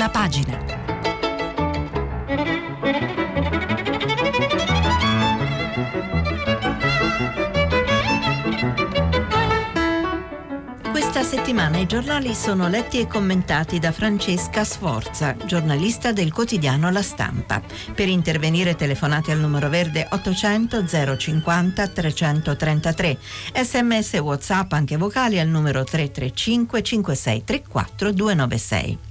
Prima pagina. Questa settimana i giornali sono letti e commentati da Francesca Sforza, giornalista del quotidiano La Stampa. Per intervenire telefonate al numero verde 800 050 333. Sms WhatsApp anche vocali al numero 335 5634 296.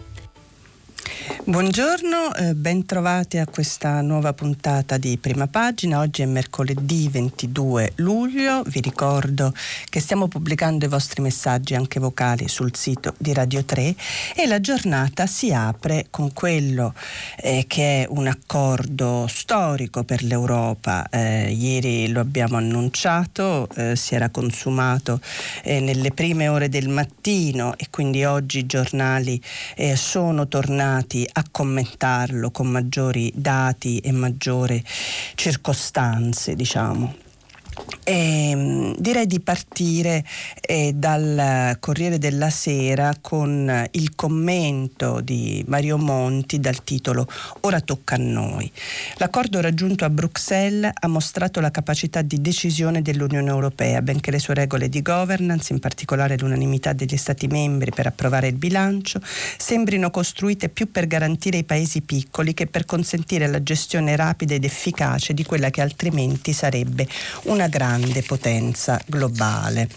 Buongiorno, eh, ben trovati a questa nuova puntata di Prima Pagina. Oggi è mercoledì 22 luglio. Vi ricordo che stiamo pubblicando i vostri messaggi anche vocali sul sito di Radio 3 e la giornata si apre con quello eh, che è un accordo storico per l'Europa. Eh, ieri lo abbiamo annunciato, eh, si era consumato eh, nelle prime ore del mattino e quindi oggi i giornali sono tornati a a commentarlo con maggiori dati e maggiori circostanze, diciamo. E, ehm, direi di partire eh, dal Corriere della Sera con il commento di Mario Monti dal titolo Ora tocca a noi. L'accordo raggiunto a Bruxelles ha mostrato la capacità di decisione dell'Unione Europea, benché le sue regole di governance, in particolare l'unanimità degli Stati membri per approvare il bilancio, sembrino costruite più per garantire i paesi piccoli che per consentire la gestione rapida ed efficace di quella che altrimenti sarebbe una grande potenza globale.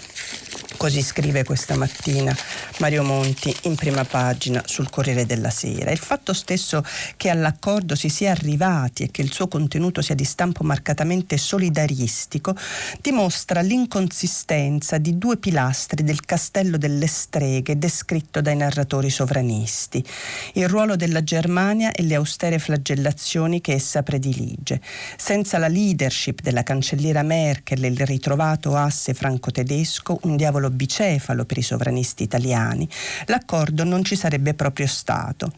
Così scrive questa mattina Mario Monti in prima pagina sul Corriere della Sera. Il fatto stesso che all'accordo si sia arrivati e che il suo contenuto sia di stampo marcatamente solidaristico dimostra l'inconsistenza di due pilastri del castello delle streghe descritto dai narratori sovranisti, il ruolo della Germania e le austere flagellazioni che essa predilige. Senza la leadership della cancelliera Merkel e il ritrovato asse franco-tedesco, un diavolo bicefalo per i sovranisti italiani, l'accordo non ci sarebbe proprio stato.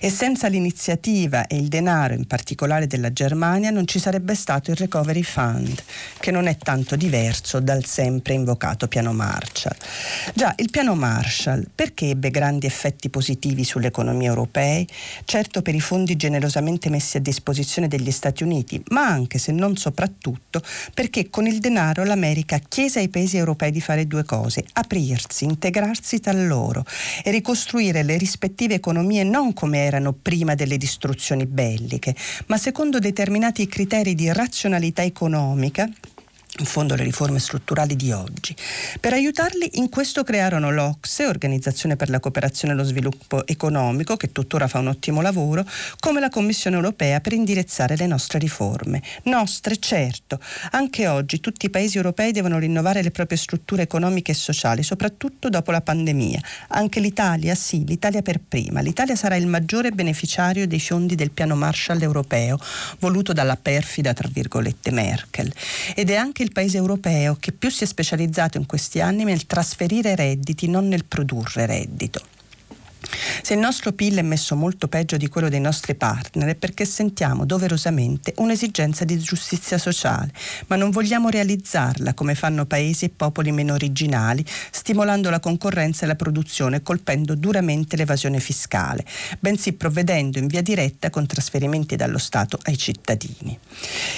E senza l'iniziativa e il denaro, in particolare della Germania, non ci sarebbe stato il Recovery Fund, che non è tanto diverso dal sempre invocato piano Marshall. Già, il piano Marshall perché ebbe grandi effetti positivi sulle economie europee? Certo per i fondi generosamente messi a disposizione degli Stati Uniti, ma anche, se non soprattutto, perché con il denaro l'America chiese ai paesi europei di fare due cose, aprirsi, integrarsi tra loro e ricostruire le rispettive economie non non come erano prima delle distruzioni belliche, ma secondo determinati criteri di razionalità economica in fondo le riforme strutturali di oggi. Per aiutarli in questo crearono l'Ocse, Organizzazione per la cooperazione e lo sviluppo economico, che tuttora fa un ottimo lavoro, come la Commissione europea per indirizzare le nostre riforme. Nostre, certo. Anche oggi tutti i paesi europei devono rinnovare le proprie strutture economiche e sociali, soprattutto dopo la pandemia. Anche l'Italia, sì, l'Italia per prima. L'Italia sarà il maggiore beneficiario dei fondi del piano Marshall europeo, voluto dalla perfida, tra virgolette, Merkel. Ed è anche il il paese europeo che più si è specializzato in questi anni nel trasferire redditi, non nel produrre reddito. Se il nostro PIL è messo molto peggio di quello dei nostri partner è perché sentiamo doverosamente un'esigenza di giustizia sociale, ma non vogliamo realizzarla come fanno paesi e popoli meno originali, stimolando la concorrenza e la produzione colpendo duramente l'evasione fiscale, bensì provvedendo in via diretta con trasferimenti dallo Stato ai cittadini.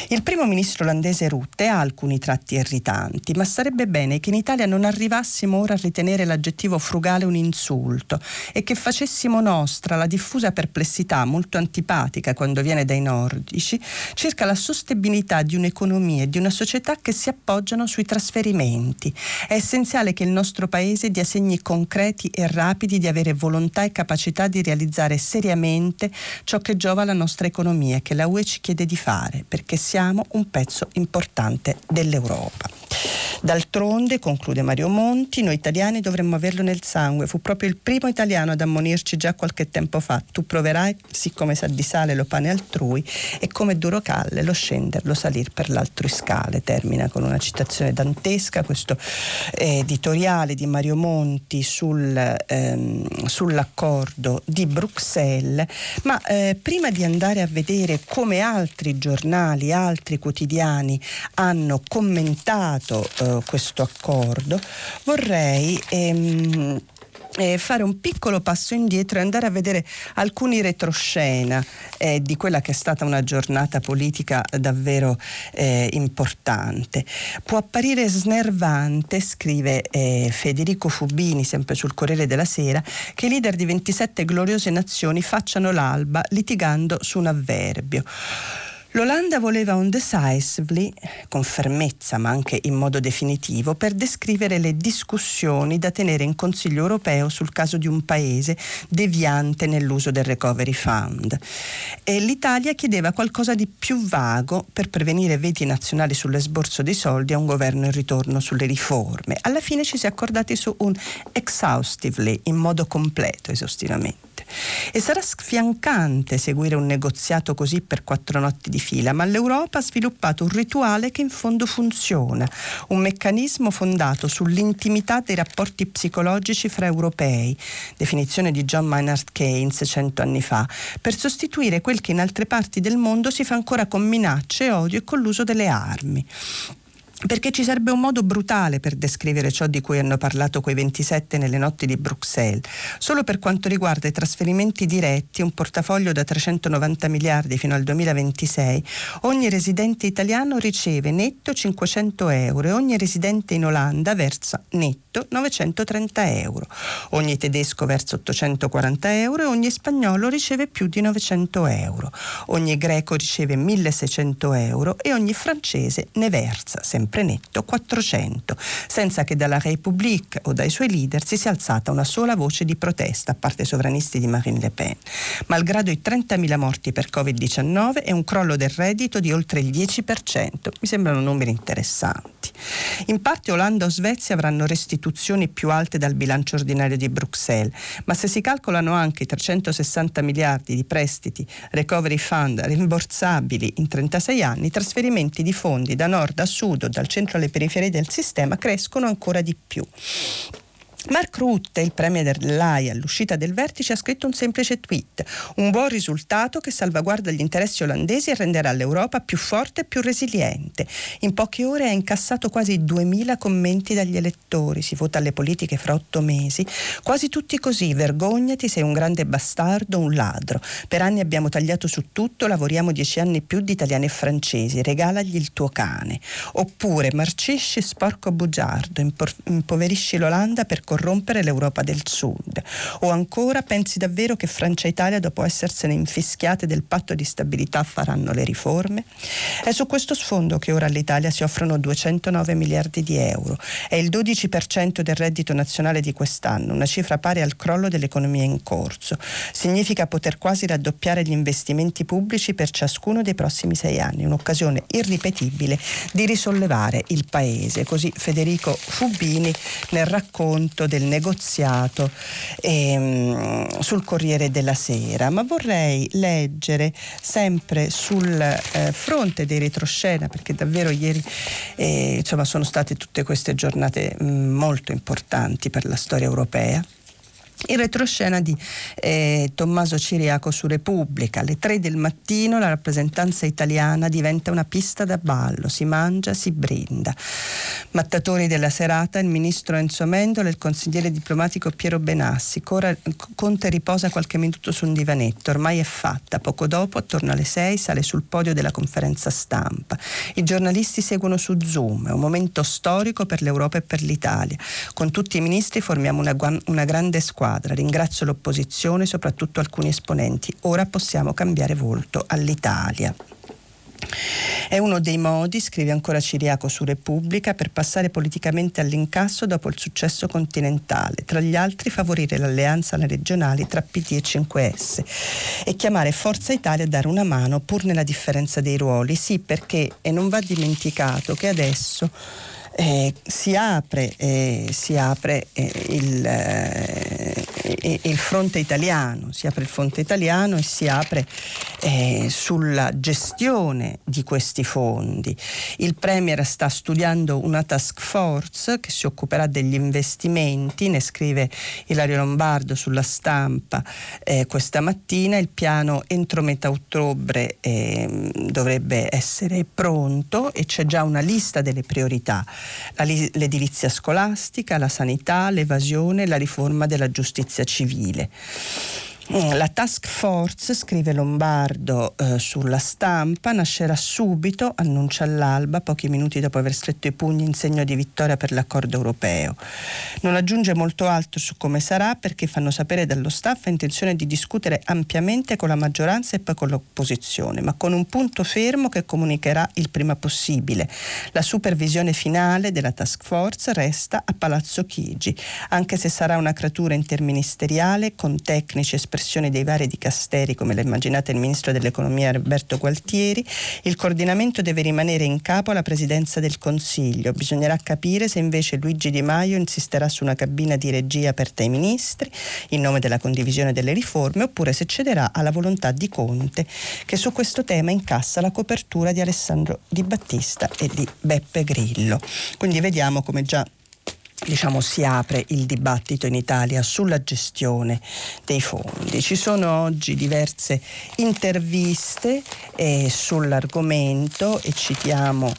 Il primo ministro olandese Rutte ha alcuni tratti irritanti, ma sarebbe bene che in Italia non arrivassimo ora a ritenere l'aggettivo frugale un insulto e che facessimo nostra la diffusa perplessità molto antipatica quando viene dai nordici circa la sostenibilità di un'economia e di una società che si appoggiano sui trasferimenti. È essenziale che il nostro Paese dia segni concreti e rapidi di avere volontà e capacità di realizzare seriamente ciò che giova alla nostra economia che la UE ci chiede di fare, perché siamo un pezzo importante dell'Europa. D'altronde, conclude Mario Monti, noi italiani dovremmo averlo nel sangue. Fu proprio il primo italiano ad ammonirci già qualche tempo fa. Tu proverai, siccome sa di sale lo pane altrui, e come duro calle lo scender, lo salir per l'altro scale. Termina con una citazione dantesca questo eh, editoriale di Mario Monti sul, ehm, sull'accordo di Bruxelles. Ma eh, prima di andare a vedere come altri giornali, altri quotidiani hanno commentato eh, questo accordo, vorrei ehm, eh, fare un piccolo passo indietro e andare a vedere alcuni retroscena eh, di quella che è stata una giornata politica davvero eh, importante. Può apparire snervante, scrive eh, Federico Fubini, sempre sul Corriere della Sera, che i leader di 27 gloriose nazioni facciano l'alba litigando su un avverbio. L'Olanda voleva un decisively, con fermezza ma anche in modo definitivo, per descrivere le discussioni da tenere in Consiglio europeo sul caso di un paese deviante nell'uso del Recovery Fund. E l'Italia chiedeva qualcosa di più vago per prevenire veti nazionali sull'esborso dei soldi a un governo in ritorno sulle riforme. Alla fine ci si è accordati su un exhaustively, in modo completo, esaustivamente. E sarà sfiancante seguire un negoziato così per quattro notti di fila, ma l'Europa ha sviluppato un rituale che in fondo funziona, un meccanismo fondato sull'intimità dei rapporti psicologici fra europei, definizione di John Maynard Keynes cento anni fa, per sostituire quel che in altre parti del mondo si fa ancora con minacce, odio e con l'uso delle armi perché ci sarebbe un modo brutale per descrivere ciò di cui hanno parlato quei 27 nelle notti di Bruxelles. Solo per quanto riguarda i trasferimenti diretti, un portafoglio da 390 miliardi fino al 2026, ogni residente italiano riceve netto 500 euro e ogni residente in Olanda versa netto 930 euro. Ogni tedesco versa 840 euro e ogni spagnolo riceve più di 900 euro. Ogni greco riceve 1600 euro e ogni francese ne versa sempre sempre netto 400, senza che dalla République o dai suoi leader si sia alzata una sola voce di protesta, a parte i sovranisti di Marine Le Pen, malgrado i 30.000 morti per Covid-19 e un crollo del reddito di oltre il 10%. Mi sembrano numeri interessanti. In parte Olanda o Svezia avranno restituzioni più alte dal bilancio ordinario di Bruxelles, ma se si calcolano anche i 360 miliardi di prestiti recovery fund rimborsabili in 36 anni, trasferimenti di fondi da nord a sud o da dal centro alle periferie del sistema crescono ancora di più. Mark Rutte, il premier dell'AIA, all'uscita del vertice ha scritto un semplice tweet, un buon risultato che salvaguarda gli interessi olandesi e renderà l'Europa più forte e più resiliente. In poche ore ha incassato quasi 2000 commenti dagli elettori, si vota alle politiche fra otto mesi, quasi tutti così, vergognati, sei un grande bastardo, un ladro. Per anni abbiamo tagliato su tutto, lavoriamo dieci anni più di italiani e francesi, regalagli il tuo cane. Oppure marcisci sporco bugiardo, impoverisci l'Olanda per corrompere l'Europa del Sud? O ancora pensi davvero che Francia e Italia, dopo essersene infischiate del patto di stabilità, faranno le riforme? È su questo sfondo che ora all'Italia si offrono 209 miliardi di euro. È il 12% del reddito nazionale di quest'anno, una cifra pari al crollo dell'economia in corso. Significa poter quasi raddoppiare gli investimenti pubblici per ciascuno dei prossimi sei anni, un'occasione irripetibile di risollevare il Paese. Così Federico Fubini nel racconto frutto del negoziato ehm, sul Corriere della Sera, ma vorrei leggere sempre sul eh, fronte dei retroscena, perché davvero ieri eh, insomma, sono state tutte queste giornate mh, mm, molto importanti per la storia europea in retroscena di eh, Tommaso Ciriaco su Repubblica. Alle tre del mattino la rappresentanza italiana diventa una pista da ballo, si mangia, si brinda. Mattatori della serata, il ministro Enzo Mendola e il consigliere diplomatico Piero Benassi. Cora, Conte riposa qualche minuto su un divanetto, ormai è fatta. Poco dopo, attorno alle sei, sale sul podio della conferenza stampa. I giornalisti seguono su Zoom, è un momento storico per l'Europa e per l'Italia. Con tutti i ministri formiamo una, una grande squadra squadra. Ringrazio l'opposizione, soprattutto alcuni esponenti. Ora possiamo cambiare volto all'Italia. È uno dei modi, scrive ancora Ciriaco su Repubblica, per passare politicamente all'incasso dopo il successo continentale, tra gli altri favorire l'alleanza alle tra PD e 5S e chiamare Forza Italia a dare una mano pur nella differenza dei ruoli. Sì, perché, e non va dimenticato che adesso eh, si apre, eh, si apre eh, il, eh, il fronte italiano, si apre il fronte italiano e si apre eh, sulla gestione di questi fondi. Il Premier sta studiando una task force che si occuperà degli investimenti, ne scrive Ilario Lombardo sulla stampa questa mattina, il piano entro metà ottobre eh, dovrebbe essere pronto e c'è già una lista delle priorità, l'edilizia scolastica, la sanità, l'evasione, la riforma della giustizia civile. Mm, la task force, scrive Lombardo eh, sulla stampa, nascerà subito, annuncia all'alba, pochi minuti dopo aver stretto i pugni in segno di vittoria per l'accordo europeo. Non aggiunge molto altro su come sarà perché fanno sapere dallo staff intenzione di discutere ampiamente con la maggioranza e poi con l'opposizione, ma con un punto fermo che comunicherà il prima possibile. La supervisione finale della task force resta a Palazzo Chigi, anche se sarà una creatura interministeriale con tecnici espressioni espressione dei vari dicasteri, come l'ha immaginata il ministro dell'economia Roberto Gualtieri, il coordinamento deve rimanere in capo alla presidenza del Consiglio. Bisognerà capire se invece Luigi Di Maio insisterà su una cabina di regia aperta ai ministri in nome della condivisione delle riforme oppure se cederà alla volontà di Conte che su questo tema incassa la copertura di Alessandro Di Battista e di Beppe Grillo. Quindi vediamo come già diciamo, si apre il dibattito in Italia sulla gestione dei fondi. Ci sono oggi diverse interviste eh, sull'argomento e citiamo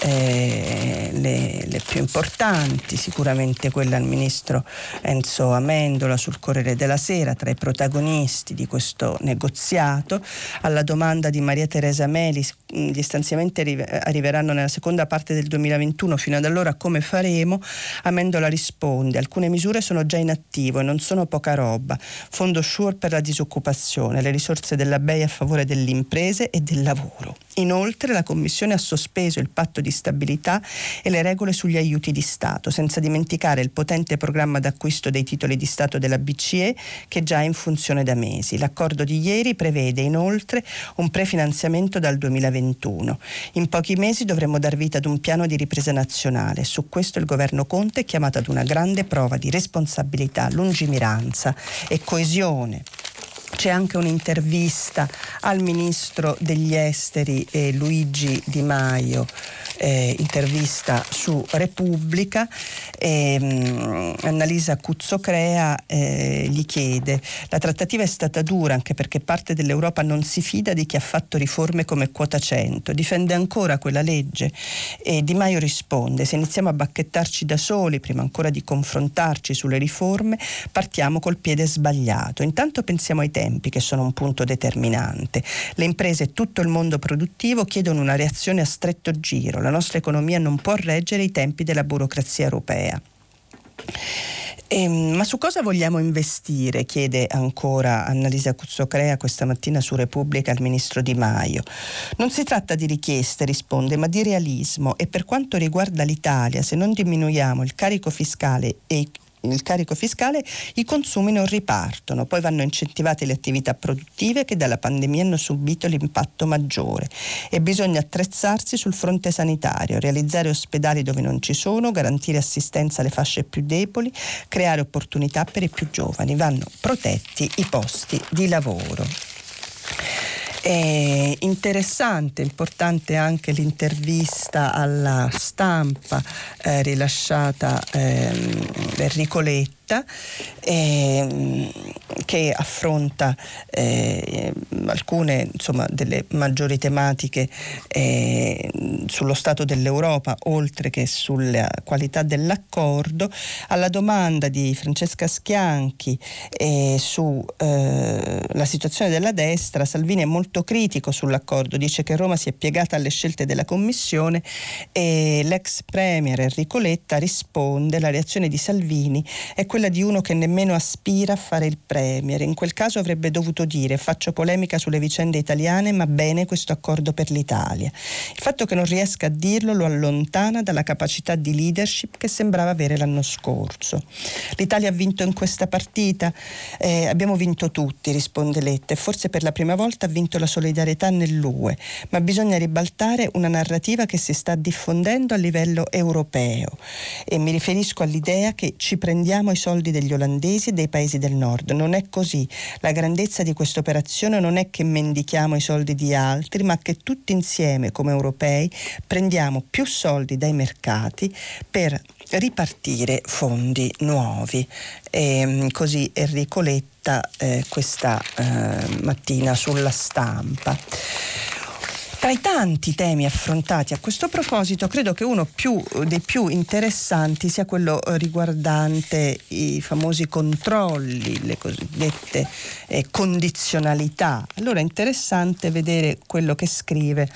eh, le, le, più importanti, sicuramente quella al ministro Enzo Amendola sul Corriere della Sera, tra i protagonisti di questo negoziato. Alla domanda di Maria Teresa Meli, gli stanziamenti arriveranno nella seconda parte del 2021, fino ad allora come faremo? Amendola risponde, alcune misure sono già in attivo e non sono poca roba. Fondo SURE per la disoccupazione, le risorse della BEI a favore delle imprese e del lavoro. Inoltre la Commissione ha sospeso il patto di stabilità e le regole sugli aiuti di Stato, senza dimenticare il potente programma d'acquisto dei titoli di Stato della BCE che già è in funzione da mesi. L'accordo di ieri prevede inoltre un prefinanziamento dal 2021. In pochi mesi dovremo dar vita ad un piano di ripresa nazionale. Su questo il governo Conte è chiamato ad una grande prova di responsabilità, lungimiranza e coesione c'è anche un'intervista al ministro degli esteri eh, Luigi Di Maio, eh, intervista su Repubblica. Eh, Annalisa Cuzzocrea eh, gli chiede: La trattativa è stata dura anche perché parte dell'Europa non si fida di chi ha fatto riforme come quota 100, difende ancora quella legge. E Di Maio risponde: Se iniziamo a bacchettarci da soli, prima ancora di confrontarci sulle riforme, partiamo col piede sbagliato. Intanto pensiamo ai tempi che sono un punto determinante. Le imprese e tutto il mondo produttivo chiedono una reazione a stretto giro. La nostra economia non può reggere i tempi della burocrazia europea. Eh, ma su cosa vogliamo investire? chiede ancora Annalisa Cuzzocrea questa mattina su Repubblica al ministro Di Maio. Non si tratta di richieste, risponde, ma di realismo e per quanto riguarda l'Italia, se non diminuiamo il carico fiscale e il carico fiscale, i consumi non ripartono, poi vanno incentivate le attività produttive che dalla pandemia hanno subito l'impatto maggiore e bisogna attrezzarsi sul fronte sanitario, realizzare ospedali dove non ci sono, garantire assistenza alle fasce più deboli, creare opportunità per i più giovani, vanno protetti i posti di lavoro. È interessante, importante anche l'intervista alla stampa eh, rilasciata eh, Enrico Letti diretta eh, che affronta eh, alcune insomma, delle maggiori tematiche eh, sullo stato dell'Europa oltre che sulla qualità dell'accordo. Alla domanda di Francesca Schianchi eh, sulla eh, situazione della destra, Salvini è molto critico sull'accordo, dice che Roma si è piegata alle scelte della Commissione e l'ex premier Enrico Letta risponde la reazione di Salvini è quella di uno che nemmeno aspira a fare il premier. In quel caso avrebbe dovuto dire faccio polemica sulle vicende italiane, ma bene questo accordo per l'Italia. Il fatto che non riesca a dirlo lo allontana dalla capacità di leadership che sembrava avere l'anno scorso. L'Italia ha vinto in questa partita? Eh, abbiamo vinto tutti, risponde Letta, e forse per la prima volta ha vinto la solidarietà nell'UE, ma bisogna ribaltare una narrativa che si sta diffondendo a livello europeo e mi riferisco all'idea che ci prendiamo i soldi degli olandesi e dei paesi del nord. Non è così. La grandezza di questa operazione non è che mendichiamo i soldi di altri, ma che tutti insieme come europei prendiamo più soldi dai mercati per ripartire fondi nuovi. E ehm, così Enrico Letta eh, questa eh, mattina sulla stampa. Tra i tanti temi affrontati a questo proposito, credo che uno più, dei più interessanti sia quello riguardante i famosi controlli, le cosiddette eh, condizionalità. Allora è interessante vedere quello che scrive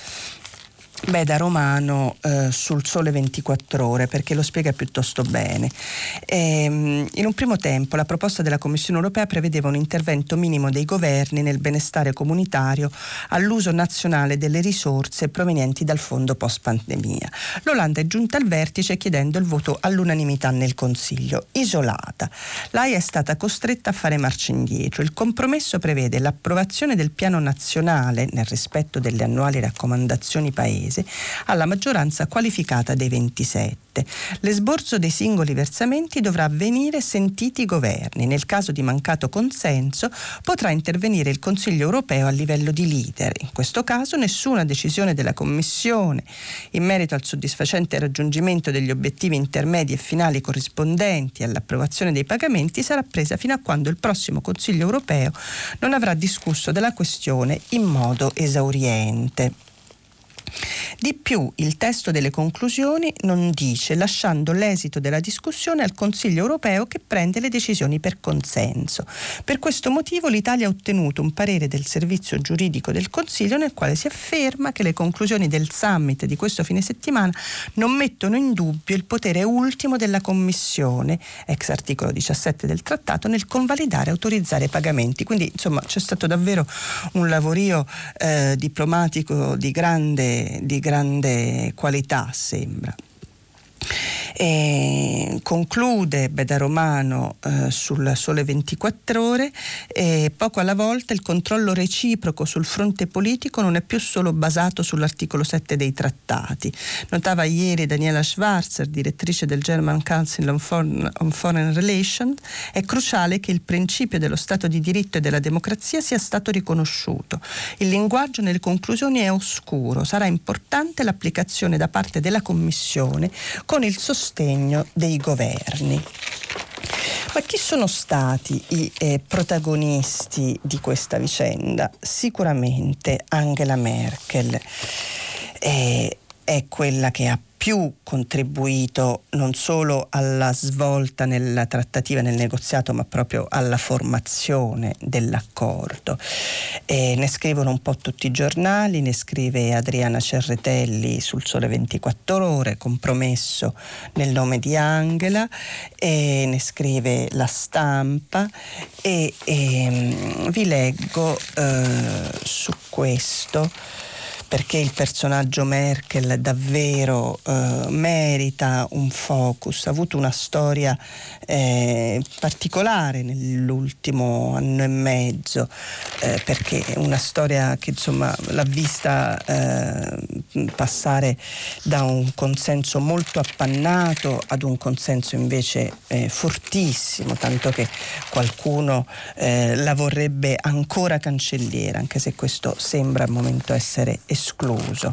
Beh, da Romano eh, sul Sole 24 Ore perché lo spiega piuttosto bene. Ehm, in un primo tempo la proposta della Commissione europea prevedeva un intervento minimo dei governi nel benestare comunitario all'uso nazionale delle risorse provenienti dal fondo post-pandemia. L'Olanda è giunta al vertice chiedendo il voto all'unanimità nel Consiglio, isolata. L'AIA è stata costretta a fare marcia indietro. Il compromesso prevede l'approvazione del piano nazionale nel rispetto delle annuali raccomandazioni paesi Paese alla maggioranza qualificata dei 27. L'esborso dei singoli versamenti dovrà avvenire sentiti i governi. Nel caso di mancato consenso potrà intervenire il Consiglio europeo a livello di leader. In questo caso nessuna decisione della Commissione in merito al soddisfacente raggiungimento degli obiettivi intermedi e finali corrispondenti all'approvazione dei pagamenti sarà presa fino a quando il prossimo Consiglio europeo non avrà discusso della questione in modo esauriente. Di più, il testo delle conclusioni non dice, lasciando l'esito della discussione al Consiglio europeo che prende le decisioni per consenso. Per questo motivo l'Italia ha ottenuto un parere del servizio giuridico del Consiglio nel quale si afferma che le conclusioni del summit di questo fine settimana non mettono in dubbio il potere ultimo della Commissione, ex articolo 17 del trattato, nel convalidare e autorizzare i pagamenti. Quindi insomma c'è stato davvero un lavorio eh, diplomatico di grande di grande qualità, sembra. E conclude Beda Romano eh, sul Sole 24 Ore e poco alla volta il controllo reciproco sul fronte politico non è più solo basato sull'articolo 7 dei trattati. Notava ieri Daniela Schwarzer, direttrice del German Council on Foreign, on Foreign Relations, è cruciale che il principio dello Stato di diritto e della democrazia sia stato riconosciuto. Il linguaggio nelle conclusioni è oscuro, sarà importante l'applicazione da parte della Commissione con il sostegno dei governi. Ma chi sono stati i eh, protagonisti di questa vicenda? Sicuramente Angela Merkel eh, è quella che ha più contribuito non solo alla svolta nella trattativa, nel negoziato, ma proprio alla formazione dell'accordo. E ne scrivono un po' tutti i giornali, ne scrive Adriana Cerretelli sul Sole 24 Ore, compromesso nel nome di Angela, ne scrive La Stampa e, e mm, vi leggo eh, su questo perché il personaggio Merkel davvero eh, merita un focus, ha avuto una storia eh, particolare nell'ultimo anno e mezzo, eh, perché è una storia che insomma l'ha vista eh, passare da un consenso molto appannato ad un consenso invece eh, fortissimo, tanto che qualcuno eh, la vorrebbe ancora cancelliera, anche se questo sembra al momento essere escluso escluso.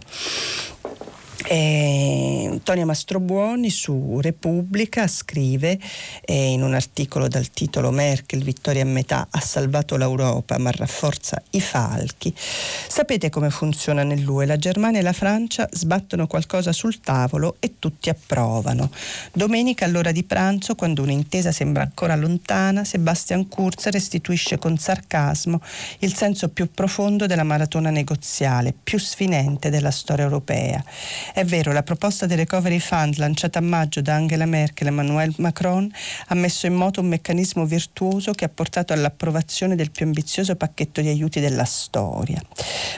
Eh, Antonia Mastrobuoni su Repubblica scrive eh, in un articolo dal titolo Merkel, vittoria a metà, ha salvato l'Europa ma rafforza i falchi. Sapete come funziona nell'UE? La Germania e la Francia sbattono qualcosa sul tavolo e tutti approvano. Domenica all'ora di pranzo, quando un'intesa sembra ancora lontana, Sebastian Kurz restituisce con sarcasmo il senso più profondo della maratona negoziale, più sfinente della storia europea È vero, la proposta del Recovery Fund lanciata a maggio da Angela Merkel e Emmanuel Macron ha messo in moto un meccanismo virtuoso che ha portato all'approvazione del più ambizioso pacchetto di aiuti della storia.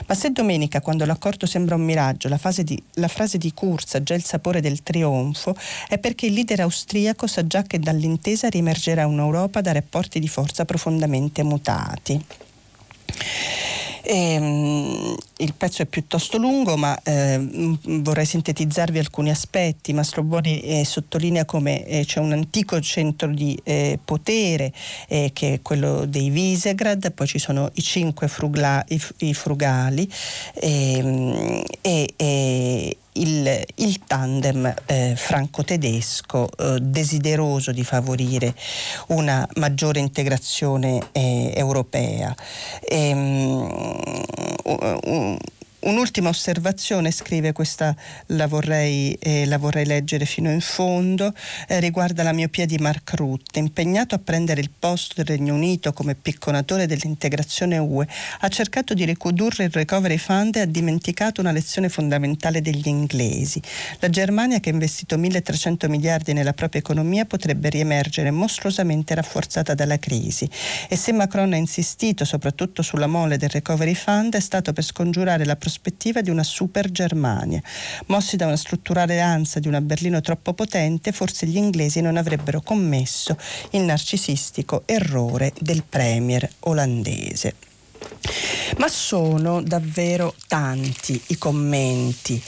Ma se domenica, quando l'accordo sembra un miraggio, la, di, la frase di Kurz ha già il sapore del trionfo, è perché il leader austriaco sa già che dall'intesa riemergerà un'Europa da rapporti di forza profondamente mutati. E, ehm, il pezzo è piuttosto lungo, ma eh, vorrei sintetizzarvi alcuni aspetti. Mastro Buoni eh, sottolinea come eh, c'è un antico centro di eh, potere eh, che è quello dei Visegrad, poi ci sono i cinque frugla, i, i frugali ehm, e il, il tandem eh, franco-tedesco eh, desideroso di favorire una maggiore integrazione eh, europea. E, um, Un'ultima osservazione, scrive questa, la vorrei, eh, la vorrei leggere fino in fondo, eh, riguarda la miopia di Mark Rutte. Impegnato a prendere il posto del Regno Unito come picconatore dell'integrazione UE, ha cercato di ricondurre il Recovery Fund e ha dimenticato una lezione fondamentale degli inglesi. La Germania, che ha investito 1.300 miliardi nella propria economia, potrebbe riemergere mostruosamente rafforzata dalla crisi. E se Macron ha insistito soprattutto sulla mole del Recovery Fund, è stato per scongiurare la prospettiva di una super Germania. Mossi da una strutturale ansia di una Berlino troppo potente, forse gli inglesi non avrebbero commesso il narcisistico errore del premier olandese. Ma sono davvero tanti i commenti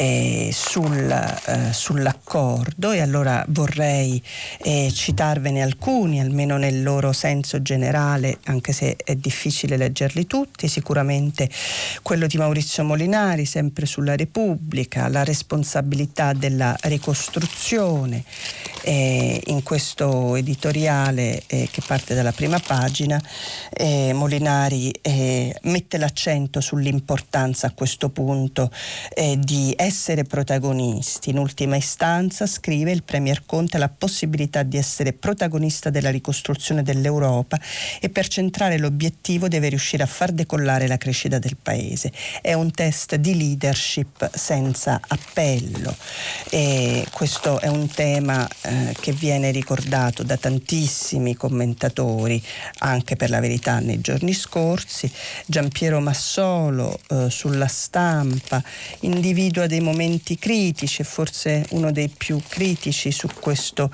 eh, sul, eh, sull'accordo e allora vorrei eh, citarvene alcuni, almeno nel loro senso generale, anche se è difficile leggerli tutti, sicuramente quello di Maurizio Molinari, sempre sulla Repubblica, la responsabilità della ricostruzione, eh, in questo editoriale eh, che parte dalla prima pagina, eh, Molinari mette l'accento sull'importanza a questo punto di essere essere protagonisti. In ultima istanza, scrive il Premier Conte, la possibilità di essere protagonista della ricostruzione dell'Europa e per centrare l'obiettivo deve riuscire a far decollare la crescita del Paese. È un test di leadership senza appello e questo è un tema eh, che viene ricordato da tantissimi commentatori, anche per la verità nei giorni scorsi. Giampiero Massolo eh, sulla stampa individua dei momenti critici forse uno dei più critici su questo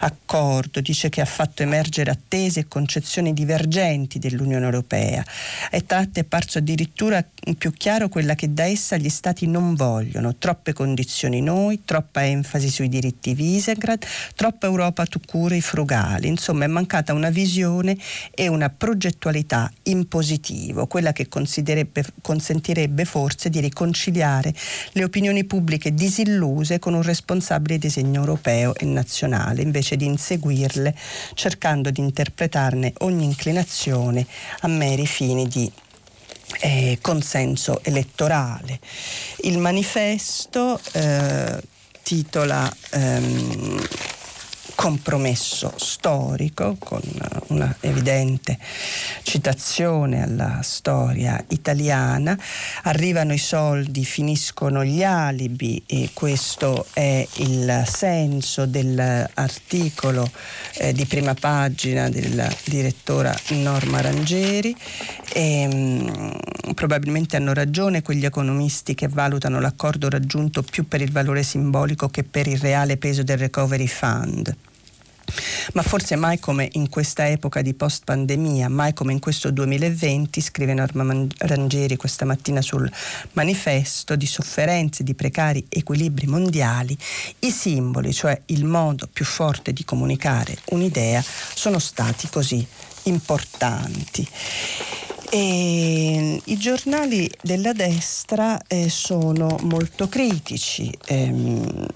accordo. Dice che ha fatto emergere attese e concezioni divergenti dell'Unione Europea. Ai tratti è parso addirittura più chiaro quella che da essa gli Stati non vogliono. Troppe condizioni noi, troppa enfasi sui diritti Visegrad, troppa Europa tu cure frugali. Insomma è mancata una visione e una progettualità in positivo, quella che consentirebbe forse di riconciliare le opinioni pubbliche disilluse con un responsabile disegno europeo e nazionale, invece di inseguirle cercando di interpretarne ogni inclinazione a meri fini di eh, consenso elettorale. Il manifesto eh, titola ehm, compromesso storico con una evidente citazione alla storia italiana. Arrivano i soldi, finiscono gli alibi e questo è il senso dell'articolo eh, di prima pagina della direttora Norma Rangeri. E, mh, probabilmente hanno ragione quegli economisti che valutano l'accordo raggiunto più per il valore simbolico che per il reale peso del recovery fund. Ma forse mai come in questa epoca di post pandemia, mai come in questo 2020, scrive Norma Rangieri questa mattina sul manifesto di sofferenze, di precari equilibri mondiali, i simboli, cioè il modo più forte di comunicare un'idea, sono stati così importanti. E I giornali della destra eh, sono molto critici. Ehm,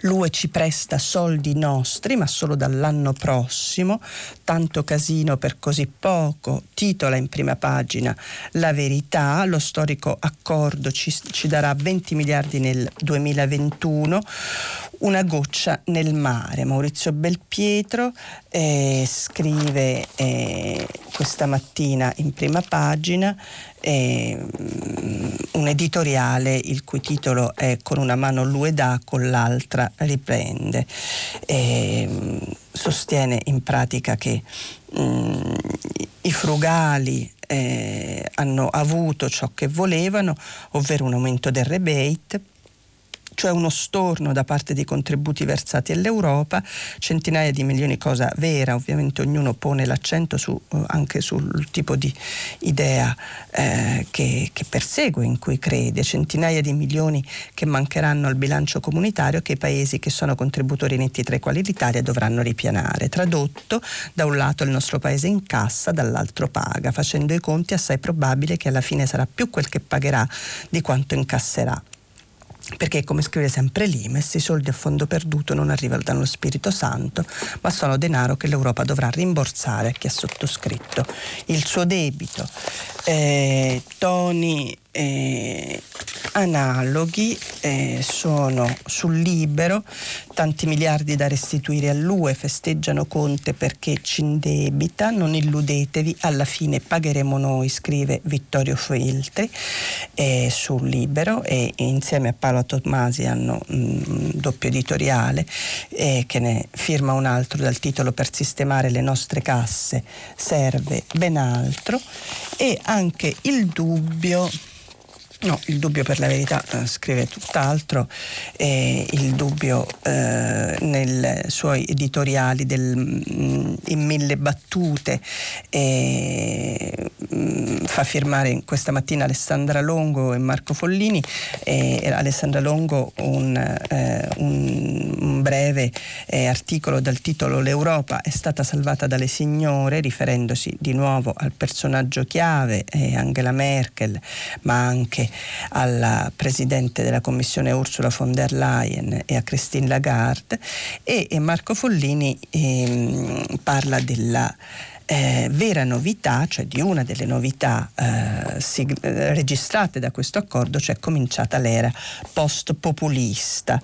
L'UE ci presta soldi nostri, ma solo dall'anno prossimo, tanto casino per così poco, titola in prima pagina. La verità, lo storico accordo ci, ci darà 20 miliardi nel 2021, una goccia nel mare. Maurizio Belpietro eh, scrive eh, questa mattina in prima pagina eh, un editoriale il cui titolo è Con una mano lui dà, con l'altra riprende. E, sostiene in pratica che mh, i frugali eh, hanno avuto ciò che volevano, ovvero un aumento del rebate cioè uno storno da parte dei contributi versati all'Europa, centinaia di milioni, cosa vera, ovviamente ognuno pone l'accento su, eh, anche sul tipo di idea eh, che, che, persegue, in cui crede, centinaia di milioni che mancheranno al bilancio comunitario che i paesi che sono contributori netti tra i quali l'Italia dovranno ripianare. Tradotto, da un lato il nostro paese incassa, dall'altro paga, facendo i conti assai probabile che alla fine sarà più quel che pagherà di quanto incasserà perché come scrive sempre Limes i soldi a fondo perduto non arrivano dallo Spirito Santo ma sono denaro che l'Europa dovrà rimborsare a chi ha sottoscritto. Il suo debito eh, toni eh, analoghi eh, sono sul libero, tanti miliardi da restituire all'UE, festeggiano Conte perché ci indebita, non illudetevi, alla fine pagheremo noi, scrive Vittorio Feltri eh, sul libero e insieme a Paolo Tomasi hanno un mm, doppio editoriale eh, che ne firma un altro dal titolo Per sistemare le nostre casse serve ben altro. E anche il dubbio No, il dubbio per la verità eh, scrive tutt'altro, eh, il dubbio eh, nei suoi editoriali del, mm, in mille battute mm, fa firmare questa mattina Alessandra Longo e Marco Follini, Alessandra Longo un, eh, un, un breve eh, articolo dal titolo L'Europa è stata salvata dalle signore, riferendosi di nuovo al personaggio chiave eh, Angela Merkel, ma anche alla Presidente della Commissione Ursula von der Leyen e a Christine Lagarde. E, e Marco Follini ehm, parla della eh, vera novità, cioè di una delle novità eh, sig- registrate da questo accordo, cioè cominciata l'era post-populista.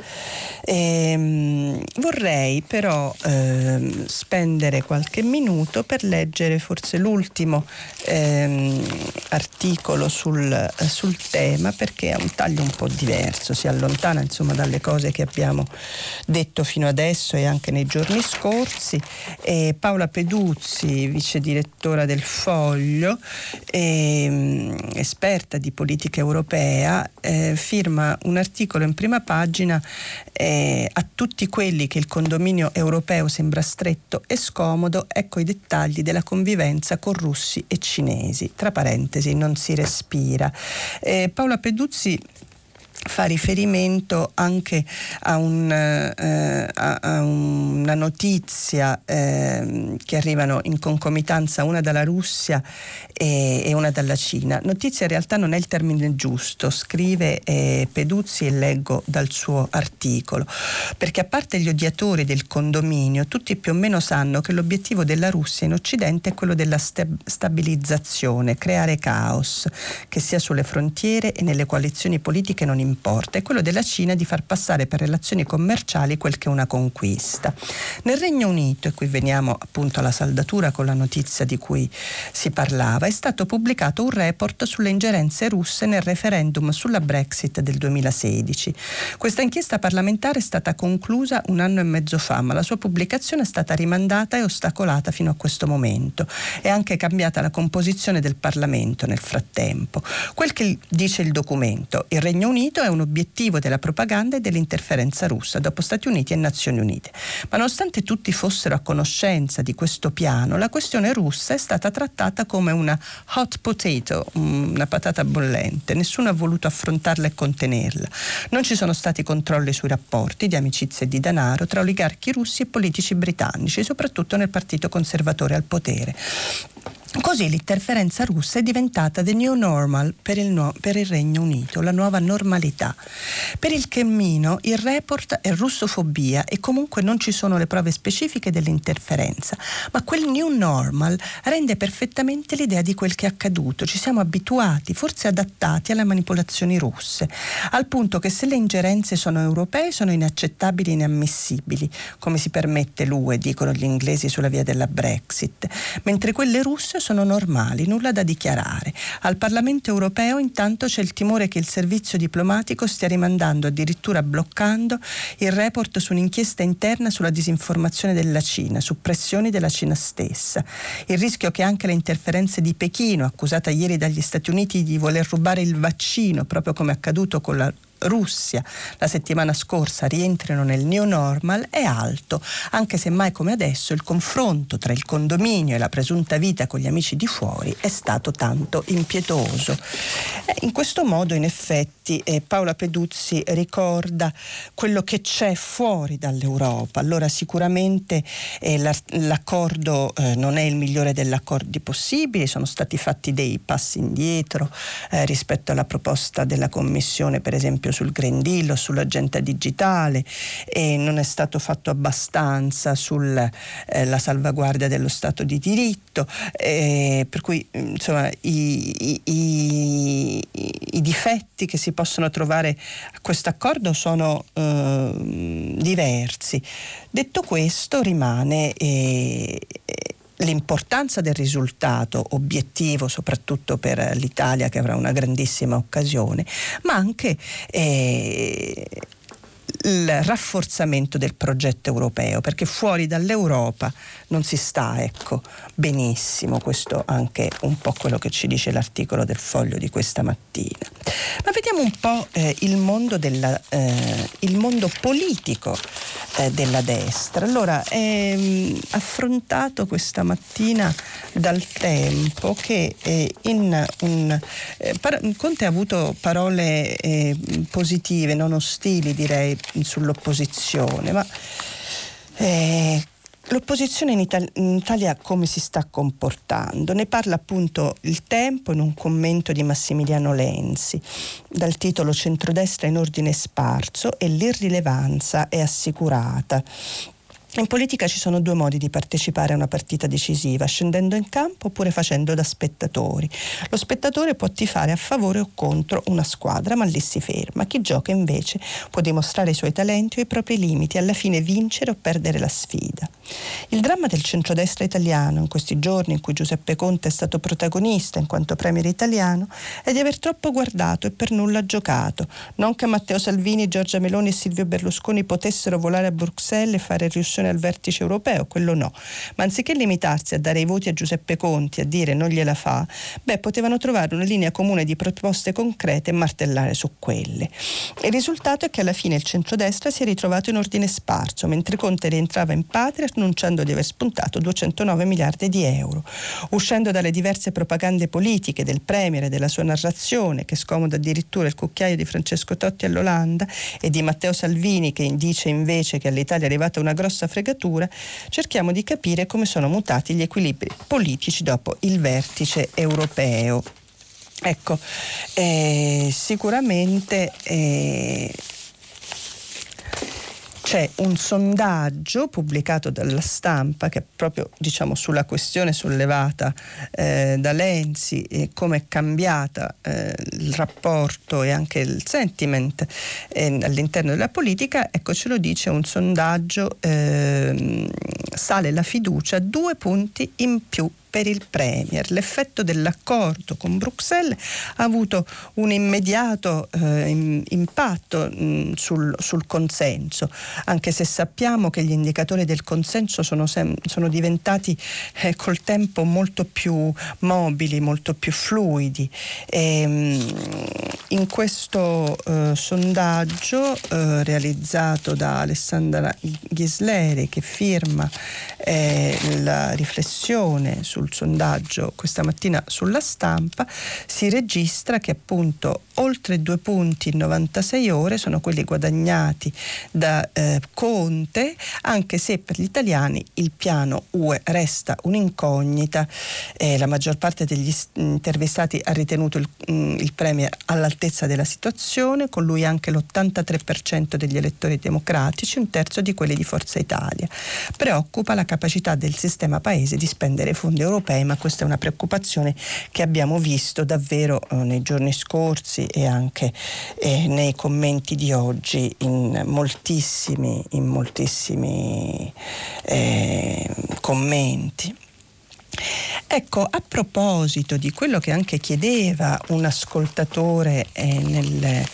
Ehm, vorrei però eh, spendere qualche minuto per leggere forse l'ultimo ehm, articolo sul, sul, tema perché ha un taglio un po' diverso, si allontana insomma dalle cose che abbiamo detto fino adesso e anche nei giorni scorsi. E Paola Peduzzi, vice direttora del Foglio, e, um, esperta di politica europea, eh, firma un articolo in prima pagina eh, a tutti quelli che il condominio europeo sembra stretto e scomodo, ecco i dettagli della convivenza con russi e cinesi. Tra parentesi, non si respira. Eh, Paola Peduzzi fa riferimento anche a, un, eh, a, a una notizia eh, che arrivano in concomitanza una dalla Russia e, e, una dalla Cina. Notizia in realtà non è il termine giusto, scrive eh, Peduzzi e leggo dal suo articolo, perché a parte gli odiatori del condominio, tutti più o meno sanno che l'obiettivo della Russia in Occidente è quello della stabilizzazione, creare caos, che sia sulle frontiere e nelle coalizioni politiche non importanti importa, è quello della Cina di far passare per relazioni commerciali quel che è una conquista. Nel Regno Unito, e qui veniamo appunto alla saldatura con la notizia di cui si parlava, è stato pubblicato un report sulle ingerenze russe nel referendum sulla Brexit del 2016. Questa inchiesta parlamentare è stata conclusa un anno e mezzo fa, ma la sua pubblicazione è stata rimandata e ostacolata fino a questo momento. È anche cambiata la composizione del Parlamento nel frattempo. Quel che dice il documento, il Regno Unito è un obiettivo della propaganda e dell'interferenza russa dopo Stati Uniti e Nazioni Unite. Ma nonostante tutti fossero a conoscenza di questo piano, la questione russa è stata trattata come una hot potato, una patata bollente. Nessuno ha voluto affrontarla e contenerla. Non ci sono stati controlli sui rapporti di amicizia e di denaro tra oligarchi russi e politici britannici, soprattutto nel partito conservatore al potere. Così l'interferenza russa è diventata the new normal per il, no, per il, Regno Unito, la nuova normalità. Per il Chemmino il report è russofobia e comunque non ci sono le prove specifiche dell'interferenza, ma quel new normal rende perfettamente l'idea di quel che è accaduto. Ci siamo abituati, forse adattati alle manipolazioni russe, al punto che se le ingerenze sono europee sono inaccettabili e inammissibili, come si permette l'UE, dicono gli inglesi sulla via della Brexit, mentre quelle russe sono normali, nulla da dichiarare. Al Parlamento europeo intanto c'è il timore che il servizio diplomatico stia rimandando, addirittura bloccando, il report su un'inchiesta interna sulla disinformazione della Cina, su pressioni della Cina stessa. Il rischio che anche le interferenze di Pechino, accusata ieri dagli Stati Uniti di voler rubare il vaccino, proprio come accaduto con la Russia la settimana scorsa rientrino nel new normal è alto, anche se mai come adesso il confronto tra il condominio e la presunta vita con gli amici di fuori è stato tanto impietoso. in questo modo, in effetti, eh, Paola Peduzzi ricorda quello che c'è fuori dall'Europa. Allora sicuramente eh, l'accordo eh, non è il migliore degli accordi possibili, sono stati fatti dei passi indietro eh, rispetto alla proposta della Commissione, per esempio esempio sul Green Deal o sull'agenda digitale e non è stato fatto abbastanza sulla eh, salvaguardia dello Stato di diritto, eh, per cui insomma i, i, i, difetti che si possono trovare a questo accordo sono eh, diversi. Detto questo rimane eh, l'importanza del risultato obiettivo, soprattutto per l'Italia che avrà una grandissima occasione, ma anche eh, il rafforzamento del progetto europeo, perché fuori dall'Europa non si sta ecco, benissimo, questo anche un po' quello che ci dice l'articolo del foglio di questa mattina. Ma vediamo un po' eh, il, mondo della, eh, il, mondo politico eh, della destra. Allora, è ehm, affrontato questa mattina dal tempo che eh, in un, eh, par- Conte ha avuto parole eh, positive, non ostili direi, sull'opposizione, ma eh, L'opposizione in, Italia, in Italia come si sta comportando? Ne parla appunto il tempo in un commento di Massimiliano Lenzi dal titolo Centrodestra in ordine sparso e l'irrilevanza è assicurata. In politica ci sono due modi di partecipare a una partita decisiva, scendendo in campo oppure facendo da spettatori. Lo spettatore può tifare a favore o contro una squadra, ma lì si ferma. Chi gioca invece può dimostrare i suoi talenti o i propri limiti, alla fine vincere o perdere la sfida. Il dramma del centrodestra italiano, in questi giorni in cui Giuseppe Conte è stato protagonista in quanto premier italiano, è di aver troppo guardato e per nulla giocato. Non che Matteo Salvini, Giorgia Meloni e Silvio Berlusconi potessero volare a Bruxelles e fare riussione al vertice europeo, quello no. Ma anziché limitarsi a dare i voti a Giuseppe Conti, a dire non gliela fa, beh, potevano trovare una linea comune di proposte concrete e martellare su quelle. Il risultato è che alla fine il centrodestra si è ritrovato in ordine sparso, mentre Conte rientrava in patria annunciando di aver spuntato 209 miliardi di euro. Uscendo dalle diverse propagande politiche del Premier e della sua narrazione, che scomoda addirittura il cucchiaio di Francesco Totti all'Olanda, e di Matteo Salvini, che dice invece che all'Italia è arrivata una grossa fregatura, cerchiamo di capire come sono mutati gli equilibri politici dopo il vertice europeo. Ecco, eh, sicuramente eh, c'è un sondaggio pubblicato dalla stampa che proprio diciamo, sulla questione sollevata eh, da Lenzi e come è cambiata eh, il rapporto e anche il sentiment eh, all'interno della politica, ecco ce lo dice un sondaggio, ehm, sale la fiducia due punti in più per il Premier. L'effetto dell'accordo con Bruxelles ha avuto un immediato eh, impatto mh, mm, sul, sul, consenso, anche se sappiamo che gli indicatori del consenso sono, sem- sono diventati eh, col tempo molto più mobili, molto più fluidi. E, mh, mm, in questo eh, sondaggio eh, realizzato da Alessandra Ghisleri che firma eh, la riflessione sul sul sondaggio questa mattina sulla stampa, si registra che appunto oltre due punti in 96 ore sono quelli guadagnati da eh, Conte, anche se per gli italiani il piano UE resta un'incognita. Eh, la maggior parte degli intervistati ha ritenuto il, mm, il Premier all'altezza della situazione, con lui anche l'83% degli elettori democratici, un terzo di quelli di Forza Italia. Preoccupa la capacità del sistema paese di spendere fondi europei, ma questa è una preoccupazione che abbiamo visto davvero eh, nei giorni scorsi e anche eh, nei commenti di oggi in moltissimi, in moltissimi eh, commenti. Ecco, a proposito di quello che anche chiedeva un ascoltatore eh, nel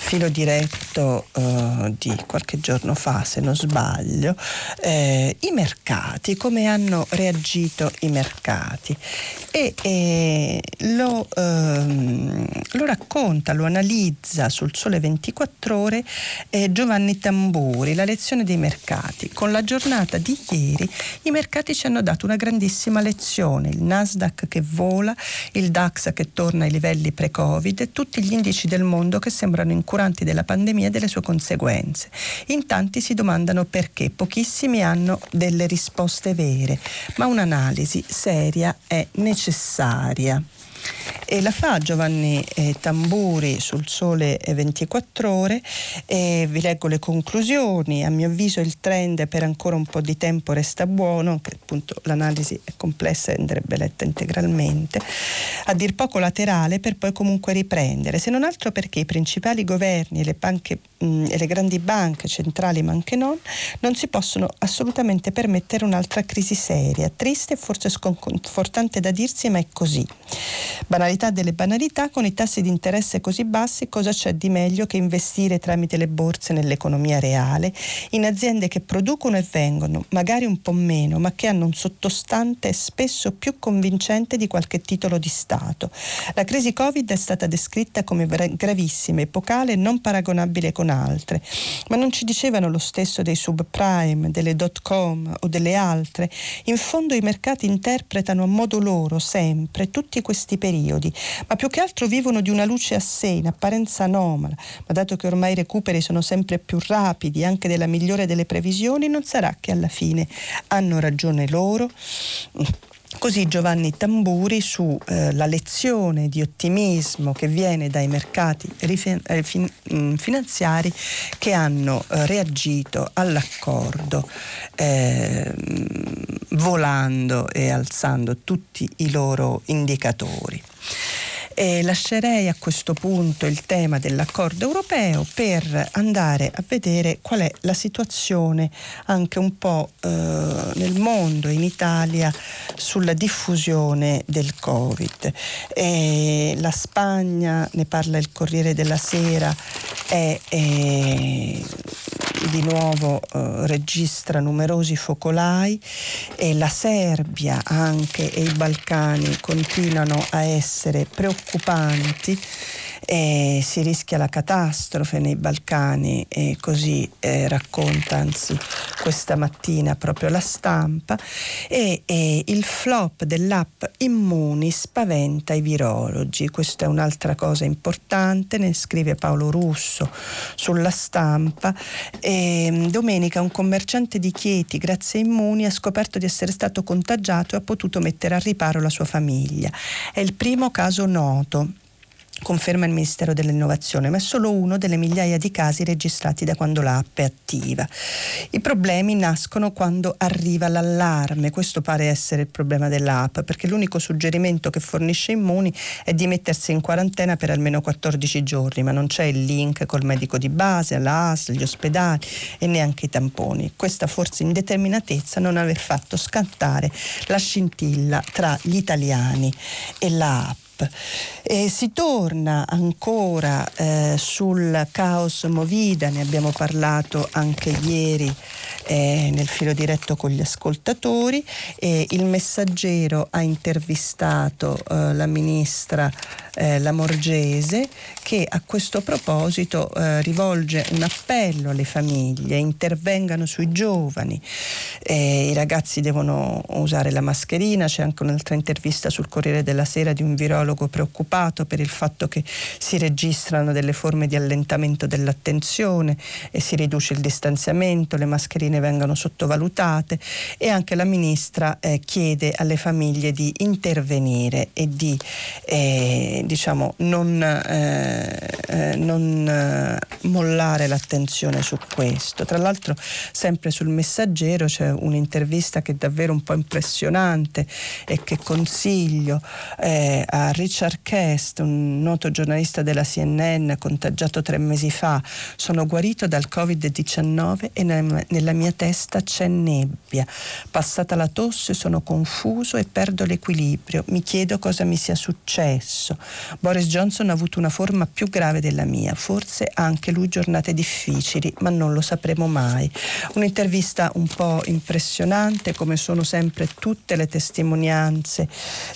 filo diretto eh, di qualche giorno fa, se non sbaglio, eh, i mercati, come hanno reagito i mercati. E, e lo, ehm, lo, racconta, lo analizza sul Sole 24 ore eh, Giovanni Tamburi, la lezione dei mercati. Con la giornata di ieri i mercati ci hanno dato una grandissima lezione, il Nasdaq che vola, il DAX che torna ai livelli pre-Covid tutti gli indici del mondo che sembrano incurabili incuranti della pandemia e delle sue conseguenze. In tanti si domandano perché, pochissimi hanno delle risposte vere, ma un'analisi seria è necessaria. E la fa Giovanni eh, Tamburi sul Sole 24 Ore e vi leggo le conclusioni. A mio avviso il trend per ancora un po' di tempo resta buono, che appunto l'analisi è complessa e andrebbe letta integralmente, a dir poco laterale per poi comunque riprendere, se non altro perché i principali governi e le, banche, mh, e le grandi banche centrali, ma anche non, non si possono assolutamente permettere un'altra crisi seria, triste e forse sconfortante da dirsi, ma è così. Banalità delle banalità, con i tassi di interesse così bassi, cosa c'è di meglio che investire tramite le borse nell'economia reale, in aziende che producono e vengono, magari un po' meno, ma che hanno un sottostante spesso più convincente di qualche titolo di Stato. La crisi Covid è stata descritta come gravissima, epocale e non paragonabile con altre, ma non ci dicevano lo stesso dei subprime, delle dot com o delle altre. In fondo i mercati interpretano a modo loro sempre tutti questi periodi, ma più che altro vivono di una luce a sé, in apparenza anomala, ma dato che ormai i recuperi sono sempre più rapidi, anche della migliore delle previsioni, non sarà che alla fine hanno ragione loro? Così Giovanni Tamburi sulla eh, lezione di ottimismo che viene dai mercati rifin- eh, fin- mm, finanziari che hanno eh, reagito all'accordo eh, volando e alzando tutti i loro indicatori. E lascerei a questo punto il tema dell'accordo europeo per andare a vedere qual è la situazione anche un po' eh, nel mondo, in Italia, sulla diffusione del Covid. E la Spagna, ne parla il Corriere della Sera, è, di nuovo eh, registra numerosi focolai e la Serbia anche e i Balcani continuano a essere preoccupanti e si rischia la catastrofe nei Balcani e così eh, racconta anzi questa mattina proprio la stampa. E, e, il flop dell'app Immuni spaventa i virologi, questa è un'altra cosa importante, ne scrive Paolo Russo sulla stampa. E, domenica un commerciante di Chieti grazie a Immuni ha scoperto di essere stato contagiato e ha potuto mettere a riparo la sua famiglia. È il primo caso noto conferma il Ministero dell'Innovazione, ma è solo uno delle migliaia di casi registrati da quando l'app è attiva. I problemi nascono quando arriva l'allarme, questo pare essere il problema dell'app, perché l'unico suggerimento che fornisce Immuni è di mettersi in quarantena per almeno 14 giorni, ma non c'è il link col medico di base, la AS, gli ospedali e neanche i tamponi. Questa forse indeterminatezza non aver fatto scattare la scintilla tra gli italiani e E si torna ancora eh, sul caos Movida, ne abbiamo parlato anche ieri eh, nel filo diretto con gli ascoltatori. E il messaggero ha intervistato eh, la ministra eh, Lamorgese che a questo proposito eh, rivolge un appello alle famiglie, intervengano sui giovani, eh, i ragazzi devono usare la mascherina, c'è anche un'altra intervista sul Corriere della Sera di un virologo preoccupato per il fatto che si registrano delle forme di allentamento dell'attenzione e si riduce il distanziamento, le mascherine vengono sottovalutate e anche la ministra eh, chiede alle famiglie di intervenire e di eh, diciamo, non, eh, eh, non eh, mollare l'attenzione su questo. Tra l'altro sempre sul messaggero c'è un'intervista che è davvero un po' impressionante e che consiglio eh, a Richard Kest, un noto giornalista della CNN contagiato tre mesi fa, sono guarito dal Covid-19 e nella mia testa c'è nebbia. Passata la tosse sono confuso e perdo l'equilibrio. Mi chiedo cosa mi sia successo. Boris Johnson ha avuto una forma più grave della mia, forse anche lui giornate difficili, ma non lo sapremo mai. Un'intervista un po' impressionante, come sono sempre tutte le testimonianze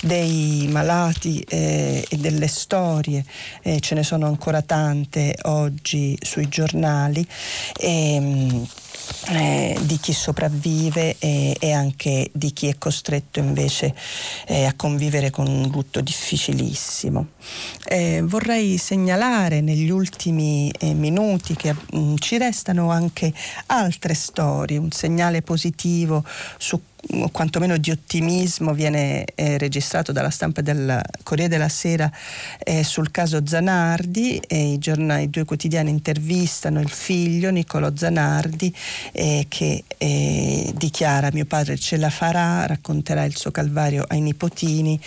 dei malati eh, e delle storie, eh, ce ne sono ancora tante oggi sui giornali. Ehm, eh, di chi sopravvive e, e, anche di chi è costretto invece eh, a convivere con un lutto difficilissimo. Eh, vorrei segnalare negli ultimi eh, minuti che mh, mm, ci restano anche altre storie, un segnale positivo su o quantomeno di ottimismo viene eh, registrato dalla stampa del Corriere della Sera eh, sul caso Zanardi e i, giornali, i, due quotidiani intervistano il figlio Niccolò Zanardi eh, che eh, dichiara mio padre ce la farà, racconterà il suo calvario ai nipotini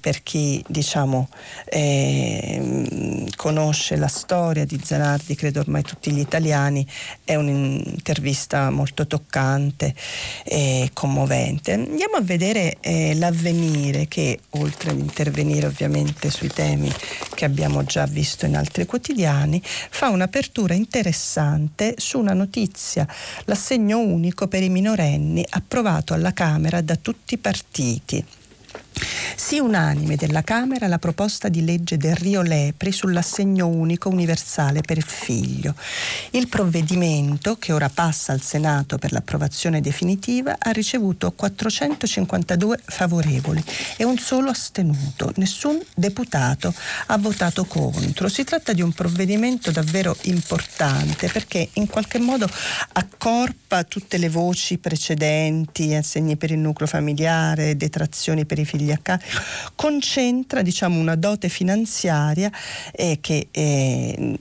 per chi diciamo ehm, conosce la storia di Zanardi, credo ormai tutti gli italiani, è un'intervista molto toccante commovente. Andiamo a vedere eh, l'avvenire che, oltre ad intervenire ovviamente sui temi che abbiamo già visto in altri quotidiani, fa un'apertura interessante su una notizia, l'assegno unico per i minorenni approvato alla Camera da tutti i partiti. Sì unanime della Camera la proposta di legge del Rio Lepri sull'assegno unico universale per il figlio. Il provvedimento, che ora passa al Senato per l'approvazione definitiva, ha ricevuto 452 favorevoli e un solo astenuto. Nessun deputato ha votato contro. Si tratta di un provvedimento davvero importante perché in qualche modo accorpa tutte le voci precedenti, assegni per il nucleo familiare, detrazioni per i figli a casa concentra diciamo, una dote finanziaria eh, che, eh,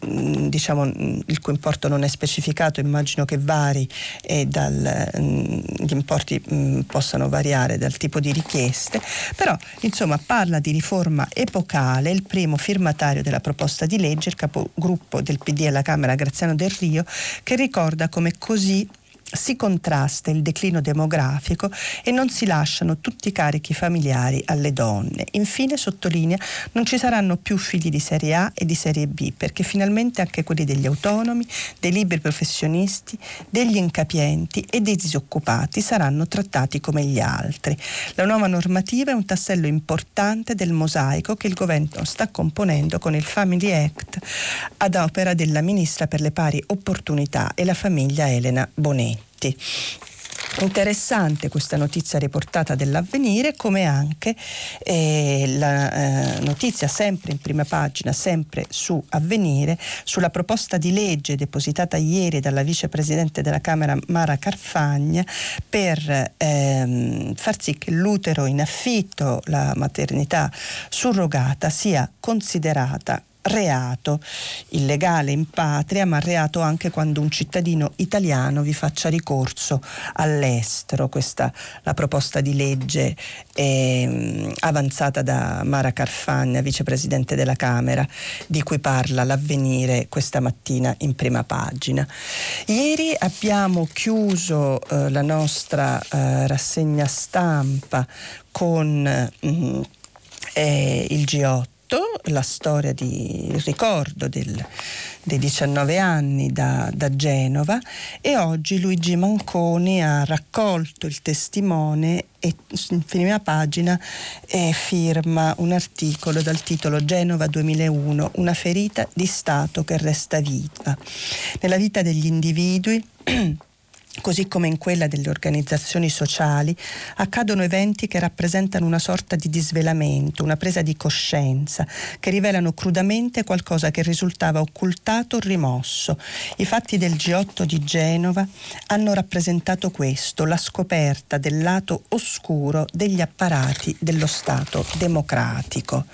diciamo, il cui importo non è specificato, immagino che vari eh, dal, gli importi mh, possano variare dal tipo di richieste, però insomma parla di riforma epocale, il primo firmatario della proposta di legge, il capogruppo del PD alla Camera Graziano Del Rio, che ricorda come così si contrasta il declino demografico e non si lasciano tutti i carichi familiari alle donne. Infine sottolinea non ci saranno più figli di serie A e di serie B perché finalmente anche quelli degli autonomi, dei liberi professionisti, degli incapienti e dei disoccupati saranno trattati come gli altri. La nuova normativa è un tassello importante del mosaico che il governo sta componendo con il Family Act ad opera della ministra per le pari opportunità e la famiglia Elena Bonetti diritti. Interessante questa notizia riportata dell'avvenire, come anche eh, la eh, notizia sempre in prima pagina, sempre su avvenire, sulla proposta di legge depositata ieri dalla vicepresidente della Camera Mara Carfagna per ehm, far sì che l'utero in affitto, la maternità surrogata, sia considerata reato illegale in patria, ma reato anche quando un cittadino italiano vi faccia ricorso all'estero. Questa la proposta di legge eh, avanzata da Mara Carfagna, vicepresidente della Camera, di cui parla l'avvenire questa mattina in prima pagina. Ieri abbiamo chiuso eh, la nostra eh, rassegna stampa con mm, eh, il G8 la storia di ricordo del, dei 19 anni da, da, Genova e oggi Luigi Manconi ha raccolto il testimone e in prima pagina eh, firma un articolo dal titolo Genova 2001, una ferita di Stato che resta viva. Nella vita degli individui Così come in quella delle organizzazioni sociali, accadono eventi che rappresentano una sorta di disvelamento, una presa di coscienza, che rivelano crudamente qualcosa che risultava occultato o rimosso. I fatti del G8 di Genova hanno rappresentato questo, la scoperta del lato oscuro degli apparati dello Stato democratico.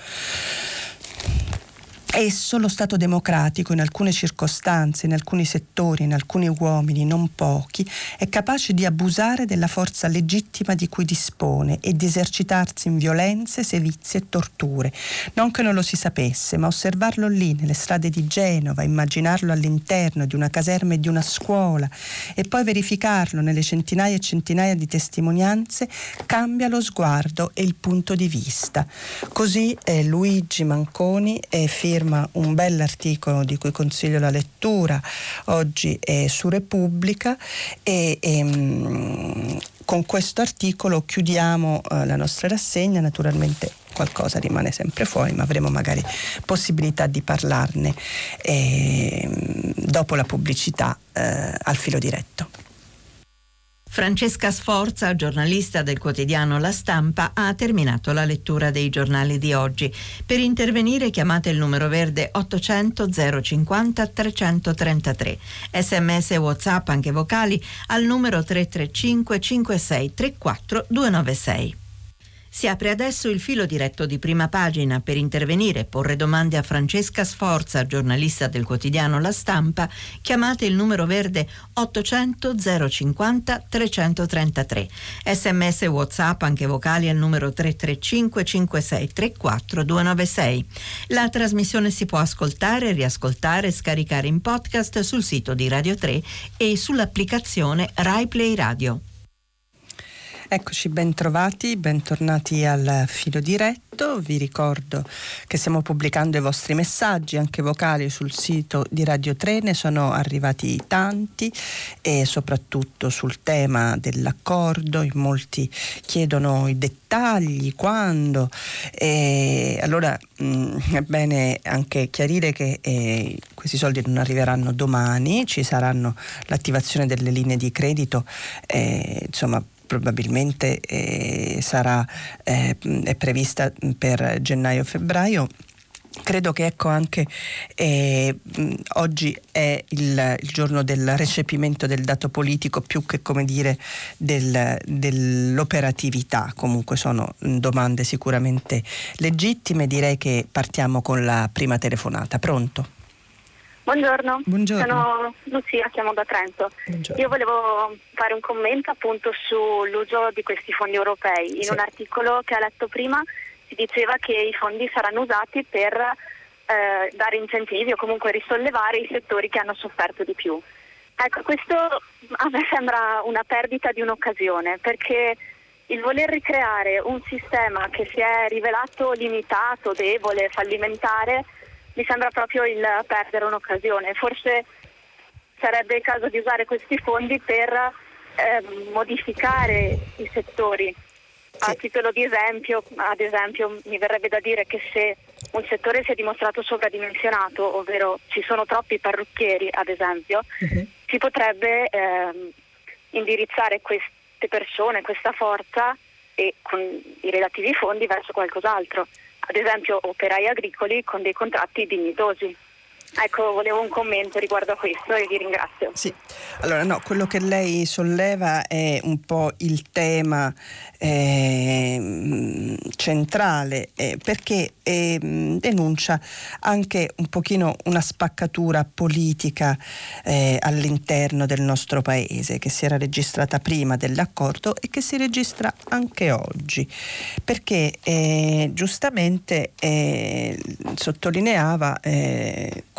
Esso, lo Stato democratico, in alcune circostanze, in alcuni settori, in alcuni uomini, non pochi, è capace di abusare della forza legittima di cui dispone e di esercitarsi in violenze, sevizie e torture. Non che non lo si sapesse, ma osservarlo lì, nelle strade di Genova, immaginarlo all'interno di una caserma e di una scuola e poi verificarlo nelle centinaia e centinaia di testimonianze cambia lo sguardo e il punto di vista. Così eh, Luigi Manconi eh, firma firma un bell'articolo di cui consiglio la lettura, oggi è su Repubblica e, e mm, con questo articolo chiudiamo eh, la nostra rassegna, naturalmente qualcosa rimane sempre fuori, ma avremo magari possibilità di parlarne eh, dopo la pubblicità eh, al filo diretto. Francesca Sforza, giornalista del quotidiano La Stampa, ha terminato la lettura dei giornali di oggi. Per intervenire chiamate il numero verde 800 050 333. Sms e WhatsApp anche vocali al numero 335 56 34 296. Si apre adesso il filo diretto di prima pagina per intervenire e porre domande a Francesca Sforza, giornalista del quotidiano La Stampa. Chiamate il numero verde 800 050 333. Sms e WhatsApp anche vocali al numero 335 5634 296. La trasmissione si può ascoltare, riascoltare e scaricare in podcast sul sito di Radio 3 e sull'applicazione Rai Play Radio. Eccoci, bentrovati, bentornati al filo diretto. Vi ricordo che stiamo pubblicando i vostri messaggi, anche vocali, sul sito di Radio 3. Ne sono arrivati tanti e soprattutto sul tema dell'accordo. In molti chiedono i dettagli, quando. E allora mh, mm, è bene anche chiarire che eh, questi soldi non arriveranno domani, ci saranno l'attivazione delle linee di credito. Eh, insomma, probabilmente eh, sarà eh, è prevista per gennaio-febbraio. Credo che ecco anche eh, oggi è il, il, giorno del recepimento del dato politico più che come dire del, dell'operatività, comunque sono domande sicuramente legittime, direi che partiamo con la prima telefonata. Pronto? Buongiorno. Buongiorno. sono Lucia, chiamo da Trento. Buongiorno. Io volevo fare un commento appunto sull'uso di questi fondi europei. In sì. un articolo che ha letto prima si diceva che i fondi saranno usati per eh, dare incentivi o comunque risollevare i settori che hanno sofferto di più. Ecco, questo a me sembra una perdita di un'occasione perché il voler ricreare un sistema che si è rivelato limitato, debole, fallimentare, mi sembra proprio il perdere un'occasione. Forse sarebbe il caso di usare questi fondi per eh, modificare i settori. A titolo di esempio, ad esempio, mi verrebbe da dire che se un settore si è dimostrato sovradimensionato, ovvero ci sono troppi parrucchieri, ad esempio, uh-huh. si potrebbe eh, indirizzare queste persone, questa forza e con i relativi fondi verso qualcos'altro ad esempio operai agricoli con dei contratti dignitosi. Ecco, volevo un commento riguardo a questo e vi ringrazio. Sì, allora no, quello che lei solleva è un po' il tema eh, centrale eh, perché eh, denuncia anche un pochino una spaccatura politica eh, all'interno del nostro paese che si era registrata prima dell'accordo e che si registra anche oggi perché eh, giustamente eh, sottolineava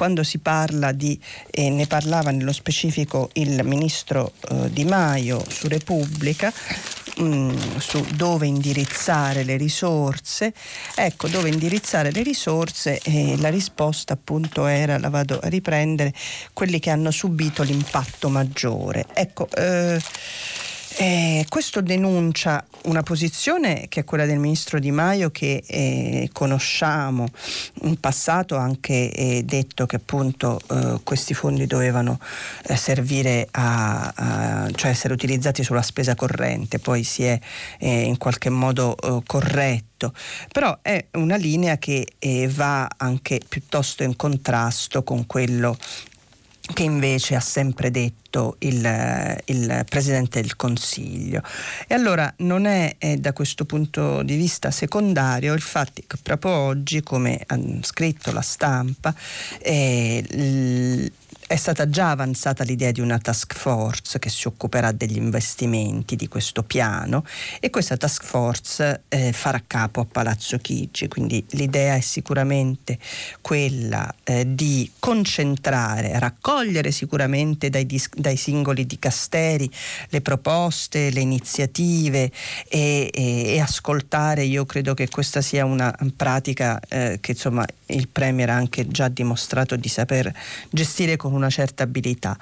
quando si parla di ne parlava nello specifico il ministro Di Maio su Repubblica mm, su dove indirizzare le risorse. Ecco, dove indirizzare le risorse e la risposta appunto era, la vado a riprendere, quelli che hanno subito l'impatto maggiore. Ecco, eh, eh, questo denuncia una posizione che è quella del ministro Di Maio che eh, conosciamo. In passato ha anche eh, detto che appunto eh, questi fondi dovevano eh, servire a, a, cioè essere utilizzati sulla spesa corrente, poi si è eh, in qualche modo corretto però è una linea che va anche piuttosto in contrasto con quello che invece ha sempre detto il, il, Presidente del Consiglio. E allora non è, è, da questo punto di vista secondario il fatto che proprio oggi, come ha scritto la stampa, eh, è stata già avanzata l'idea di una task force che si occuperà degli investimenti di questo piano e questa task force eh, farà capo a Palazzo Chigi, quindi l'idea è sicuramente quella eh, di concentrare, raccogliere sicuramente dai, dis- dai, singoli dicasteri le proposte, le iniziative e, e, e, ascoltare, io credo che questa sia una pratica eh, che insomma il Premier ha anche già dimostrato di saper gestire con una certa abilità,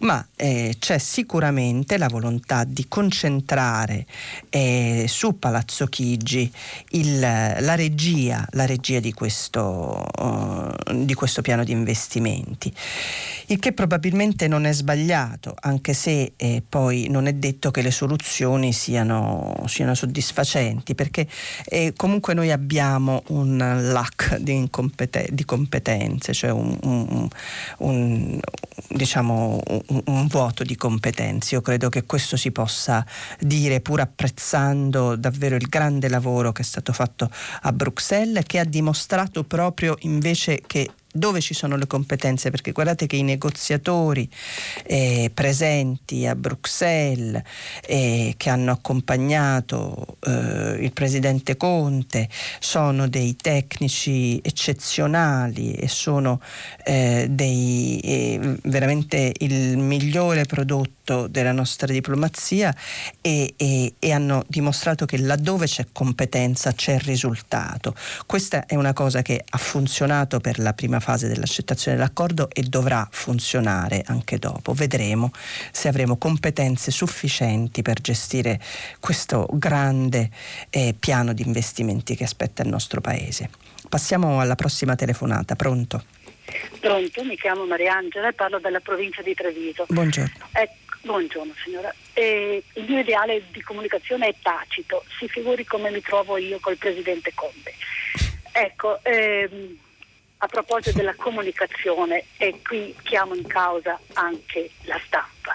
ma eh, c'è sicuramente la volontà di concentrare eh, su Palazzo Chigi il, la, regia, la regia di questo, uh, di questo piano di investimenti, il che probabilmente non è sbagliato, anche se eh, poi non è detto che le soluzioni siano, siano soddisfacenti, perché eh, comunque noi abbiamo un lack di incompetenza di competenze, cioè un, un, un, diciamo, un, vuoto di competenze. Io credo che questo si possa dire pur apprezzando davvero il grande lavoro che è stato fatto a Bruxelles, che ha dimostrato proprio invece che dove ci sono le competenze, perché guardate che i negoziatori eh, presenti a Bruxelles eh, che hanno accompagnato eh, il presidente Conte sono dei tecnici eccezionali e sono eh, dei, eh, veramente il migliore prodotto della nostra diplomazia e, e, e hanno dimostrato che laddove c'è competenza c'è risultato. Questa è una cosa che ha funzionato per la prima fase dell'accettazione dell'accordo e dovrà funzionare anche dopo. Vedremo se avremo competenze sufficienti per gestire questo grande eh, piano di investimenti che aspetta il nostro Paese. Passiamo alla prossima telefonata. Pronto? Pronto, mi chiamo Mariangela e parlo dalla provincia di Treviso. Buongiorno. Eh, buongiorno signora. Eh, il mio ideale di comunicazione è tacito, si figuri come mi trovo io col presidente Conte. Ecco, ehm, a proposito della comunicazione, e qui chiamo in causa anche la stampa,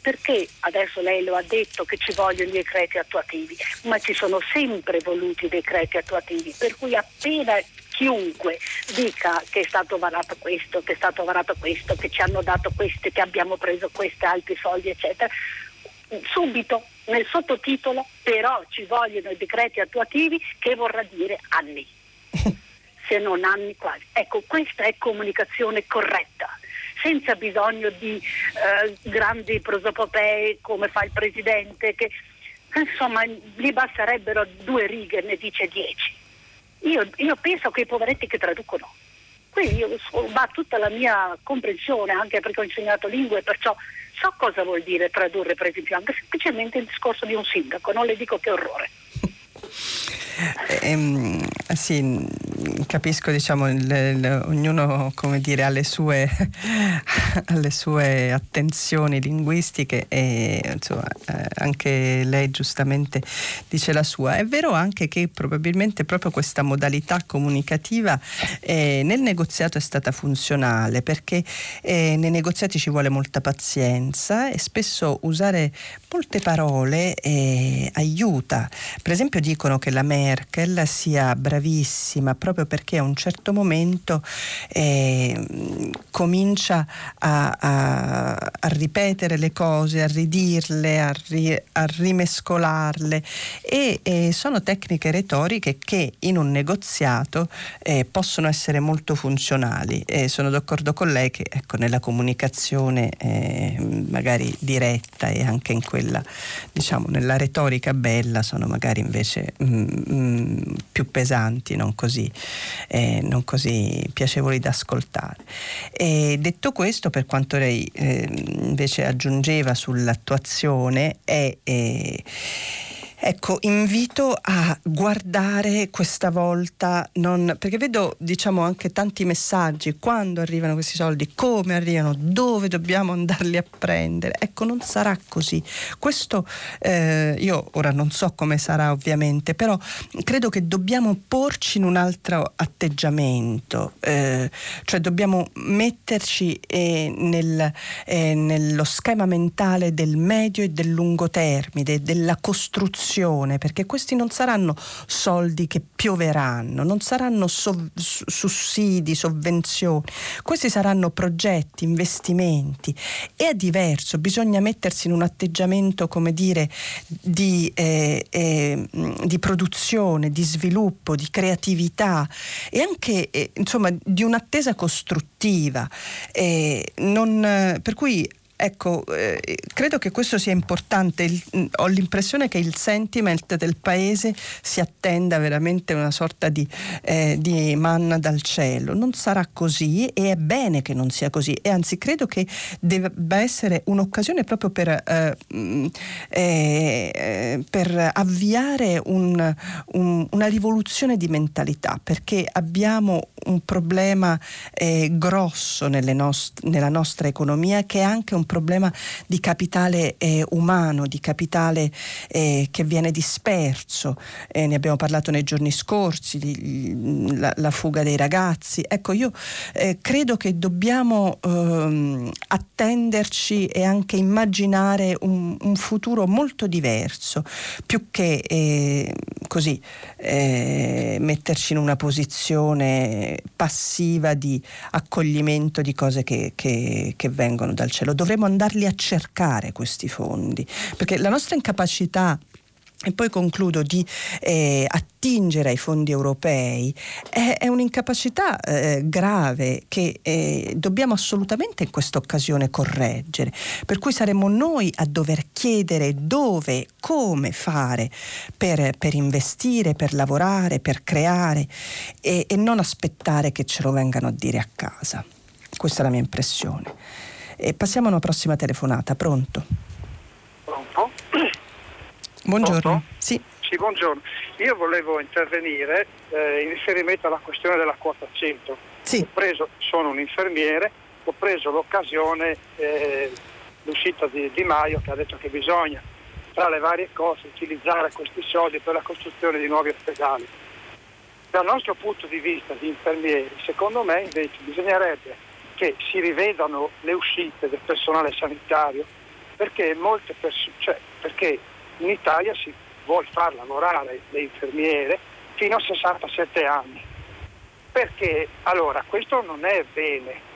perché adesso lei lo ha detto che ci vogliono i decreti attuativi, ma ci sono sempre voluti decreti attuativi, per cui appena chiunque dica che è stato varato questo, che è stato varato questo, che ci hanno dato queste, che abbiamo preso questi altri soldi, eccetera, subito nel sottotitolo però ci vogliono i decreti attuativi che vorrà dire anni. se non anni quasi. Ecco, questa è comunicazione corretta, senza bisogno di eh, grandi prosopopee come fa il Presidente, che insomma gli basterebbero due righe, ne dice dieci. Io, io penso che i poveretti che traducono. Quindi io, va tutta la mia comprensione, anche perché ho insegnato lingue, perciò so cosa vuol dire tradurre per esempio anche semplicemente il discorso di un sindaco, non le dico che orrore. Ehm, sì, capisco, diciamo, il, il, ognuno dire, ha, le sue, ha le sue attenzioni linguistiche e insomma, eh, anche lei giustamente dice la sua. È vero anche che probabilmente proprio questa modalità comunicativa eh, nel negoziato è stata funzionale perché eh, nei negoziati ci vuole molta pazienza e spesso usare molte parole eh, aiuta. Per esempio dicono che la Merkel sia bravissima proprio perché a un certo momento eh, comincia a, a, a, ripetere le cose, a ridirle, a, ri, a rimescolarle e, e, sono tecniche retoriche che in un negoziato eh, possono essere molto funzionali sono d'accordo con lei che ecco, nella comunicazione eh, magari diretta e anche in quella diciamo nella retorica bella sono magari invece mm, mm, più pesanti, non così, eh, non così piacevoli da ascoltare. E detto questo, per quanto lei eh, invece aggiungeva sull'attuazione, è, è Ecco, invito a guardare questa volta, non, perché vedo diciamo anche tanti messaggi, quando arrivano questi soldi, come arrivano, dove dobbiamo andarli a prendere. Ecco, non sarà così. Questo eh, io ora non so come sarà ovviamente, però credo che dobbiamo porci in un altro atteggiamento, eh, cioè dobbiamo metterci eh, nel, eh, nello schema mentale del medio e del lungo termine, della costruzione produzione, perché questi non saranno soldi che pioveranno, non saranno sov- sussidi, sovvenzioni, questi saranno progetti, investimenti. E è diverso, bisogna mettersi in un atteggiamento, come dire, di, eh, eh, di produzione, di sviluppo, di creatività e anche eh, insomma di un'attesa costruttiva. Eh, non, per cui Ecco, eh, credo che questo sia importante. Il, mm, ho l'impressione che il sentiment del paese si attenda veramente una sorta di, eh, di, manna dal cielo. Non sarà così e è bene che non sia così. E anzi, credo che debba essere un'occasione proprio per, eh, mm, eh, per avviare un, un, una rivoluzione di mentalità, perché abbiamo un problema eh, grosso nost- nella nostra economia che è anche un problema problema di capitale eh, umano, di capitale eh, che viene disperso. Eh, ne abbiamo parlato nei giorni scorsi, di, la, la, fuga dei ragazzi. Ecco, io eh, credo che dobbiamo ehm, attenderci e anche immaginare un, un, futuro molto diverso, più che eh, così eh, metterci in una posizione passiva di accoglimento di cose che, che, che vengono dal cielo. Dovremmo dovremmo andarli a cercare questi fondi, perché la nostra incapacità e poi concludo di eh, attingere ai fondi europei è, è un'incapacità eh, grave che eh, dobbiamo assolutamente in questa occasione correggere. Per cui saremo noi a dover chiedere dove, come fare per, per investire, per lavorare, per creare e, e non aspettare che ce lo vengano a dire a casa. Questa è la mia impressione. E passiamo a una prossima telefonata. Pronto? Pronto? Buongiorno. Pronto? Sì. sì. buongiorno. Io volevo intervenire eh, in riferimento alla questione della quota 100. Sì. Preso, sono un infermiere, ho preso l'occasione, eh, l'uscita di Di Maio che ha detto che bisogna, tra le varie cose, utilizzare questi soldi per la costruzione di nuovi ospedali. Dal nostro punto di vista di infermieri, secondo me invece bisognerebbe che si rivedano le uscite del personale sanitario perché, pers- cioè, perché in Italia si vuole far lavorare le infermiere fino a 67 anni. Perché allora questo non è bene.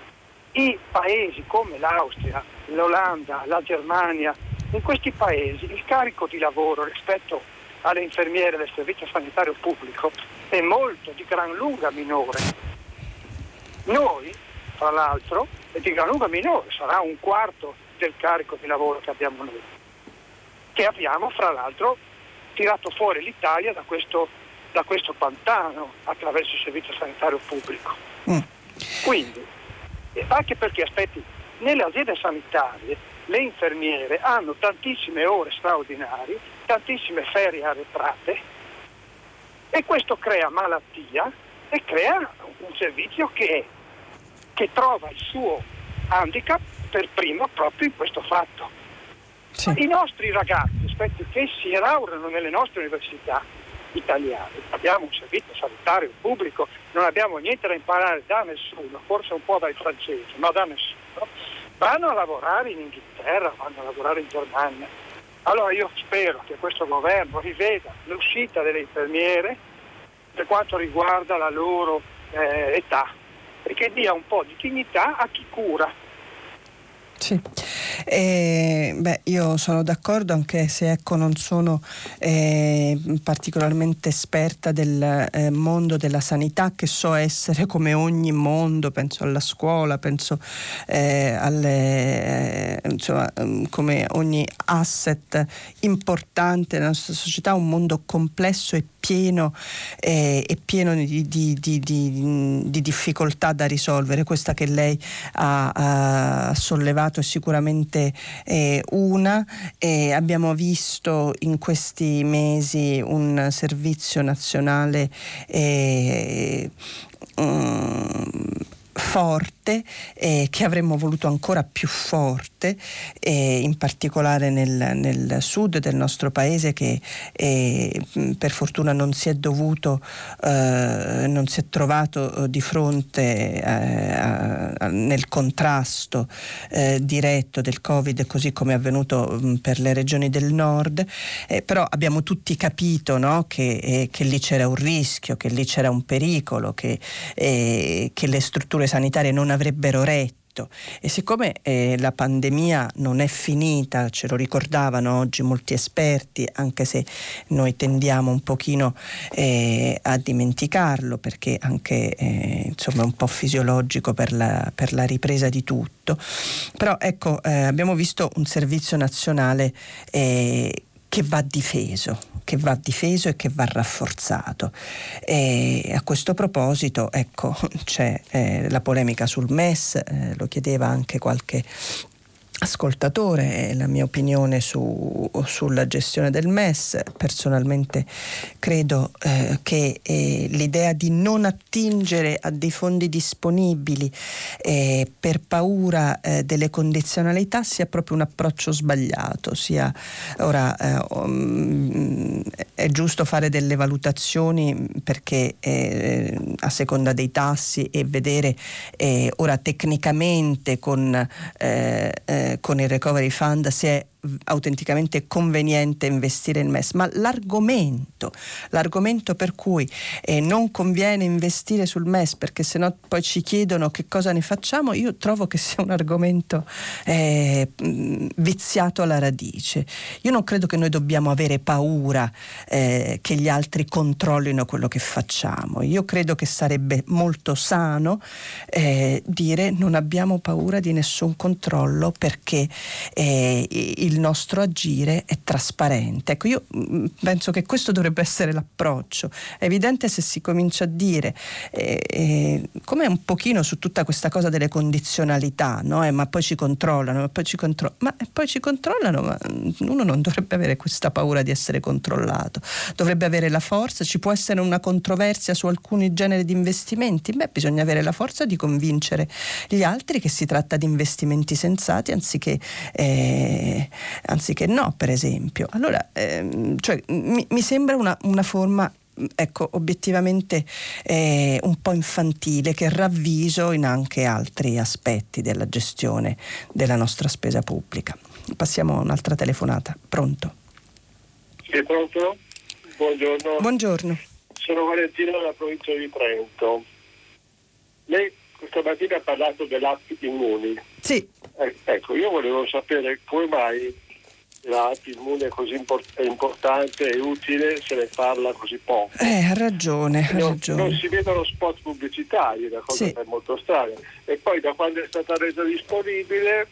I paesi come l'Austria, l'Olanda, la Germania, in questi paesi il carico di lavoro rispetto alle infermiere del servizio sanitario pubblico è molto di gran lunga minore. Noi fra l'altro, è di gran lunga minore, sarà un quarto del carico di lavoro che abbiamo noi, che abbiamo fra l'altro tirato fuori l'Italia da questo, da questo pantano attraverso il servizio sanitario pubblico. Mm. Quindi, anche perché aspetti, nelle aziende sanitarie le infermiere hanno tantissime ore straordinarie, tantissime ferie arretrate e questo crea malattia e crea un servizio che è che trova il suo handicap per primo proprio in questo fatto. Sì. I nostri ragazzi, aspetti, che si laureano nelle nostre università italiane, abbiamo un servizio sanitario pubblico, non abbiamo niente da imparare da nessuno, forse un po' dai francesi, ma da nessuno, vanno a lavorare in Inghilterra, vanno a lavorare in Germania. Allora io spero che questo governo riveda l'uscita delle infermiere per quanto riguarda la loro eh, età, e che dia un po' di dignità a chi cura. Sì. Eh, beh, io sono d'accordo anche se ecco, non sono eh, particolarmente esperta del eh, mondo della sanità che so essere come ogni mondo, penso alla scuola, penso eh, alle, eh, insomma, mm, come ogni asset importante nella nostra società, un mondo complesso e pieno eh, è pieno di, di, di, di, difficoltà da risolvere. Questa che lei ha, ha sollevato è sicuramente eh, una. Eh, abbiamo visto in questi mesi un servizio nazionale um, forte eh, che avremmo voluto ancora più forte, eh, in particolare nel, nel, sud del nostro paese che eh, per fortuna non si è dovuto, eh, non si è trovato eh, di fronte eh, a, a, nel contrasto diretto del Covid così come è avvenuto mh, per le regioni del nord, però abbiamo tutti capito no, che, che, lì c'era un rischio, che lì c'era un pericolo, che, che le strutture sanitarie non avrebbero retto. E siccome eh, la pandemia non è finita, ce lo ricordavano oggi molti esperti, anche se noi tendiamo un pochino eh, a dimenticarlo perché anche eh, insomma è un po' fisiologico per la, per la ripresa di tutto, però ecco eh, abbiamo visto un servizio nazionale eh, che va difeso, che va difeso e che va rafforzato. E a questo proposito, ecco, c'è eh, la polemica sul MES, eh, lo chiedeva anche qualche ascoltatore la mia opinione su, sulla gestione del MES. Personalmente credo eh, che eh, l'idea di non attingere a dei fondi disponibili eh, per paura eh, delle condizionalità sia proprio un approccio sbagliato. Sia, ora um, è giusto fare delle valutazioni perché eh, a seconda dei tassi e vedere ora tecnicamente con con il Recovery Fund si è autenticamente conveniente investire in MES, ma l'argomento, l'argomento per cui eh, non conviene investire sul MES perché sennò poi ci chiedono che cosa ne facciamo, io trovo che sia un argomento eh, viziato alla radice. Io non credo che noi dobbiamo avere paura eh, che gli altri controllino quello che facciamo. Io credo che sarebbe molto sano eh, dire non abbiamo paura di nessun controllo perché eh, il nostro agire è trasparente. Ecco, io mm, penso che questo dovrebbe essere l'approccio. È evidente se si comincia a dire, eh, eh, come un pochino su tutta questa cosa delle condizionalità, no? eh, ma poi ci controllano, ma poi ci, contro- ma poi ci controllano, ma mm, uno non dovrebbe avere questa paura di essere controllato, dovrebbe avere la forza, ci può essere una controversia su alcuni generi di investimenti, beh bisogna avere la forza di convincere gli altri che si tratta di investimenti sensati anziché eh, anziché no, per esempio. Allora, ehm, cioè, mi, mi, sembra una, una forma ecco, obiettivamente eh, un po' infantile che ravviso in anche altri aspetti della gestione della nostra spesa pubblica. Passiamo a un'altra telefonata. Pronto? Sì, pronto? Buongiorno. Buongiorno. Sono Valentino della provincia di Trento. Lei questa mattina ha parlato dell'app Immuni. Sì. Eh, ecco, io volevo sapere come mai l'app Immuni è così import- importante e utile se ne parla così poco. Eh, ha ragione, ha non, ragione. Non si vedono spot pubblicitari, la cosa sì. è molto strana. E poi da quando è stata resa disponibile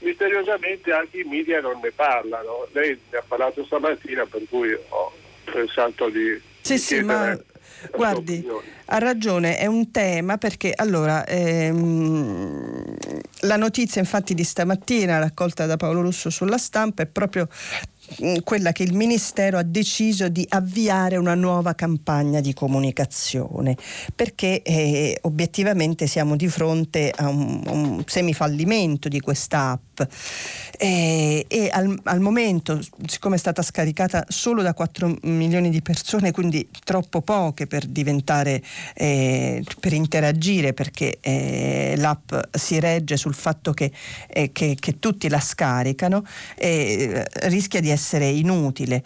misteriosamente anche i media non ne parlano. Lei ne ha parlato stamattina per cui ho pensato di... Sì, sì, ma Guardi, ha ragione, è un tema perché allora ehm, la notizia infatti di stamattina raccolta da Paolo Russo sulla stampa è proprio quella che il Ministero ha deciso di avviare una nuova campagna di comunicazione perché eh, obiettivamente siamo di fronte a un, un semifallimento di questa app. Eh, e al, al, momento siccome è stata scaricata solo da 4 milioni di persone quindi troppo poche per diventare eh, per interagire perché eh, l'app si regge sul fatto che, eh, che, che tutti la scaricano eh, rischia di essere essere inutile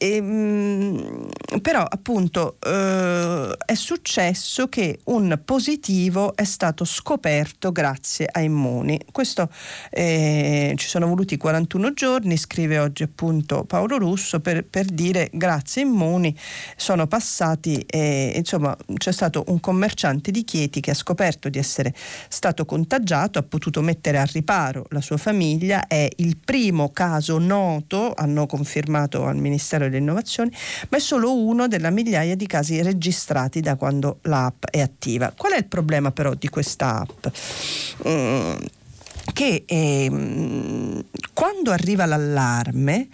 e, ehm, però appunto eh, è successo che un positivo è stato scoperto grazie a Immuni. Questo eh, ci sono voluti 41 giorni, scrive oggi appunto Paolo Russo per, per dire grazie a Immuni sono passati, eh, insomma c'è stato un commerciante di Chieti che ha scoperto di essere stato contagiato, ha potuto mettere a riparo la sua famiglia, è il primo caso noto, hanno confermato al Ministero delle innovazioni, ma è solo uno della migliaia di casi registrati da quando l'app è attiva. Qual è il problema però di questa app? Mm, che eh, quando arriva l'allarme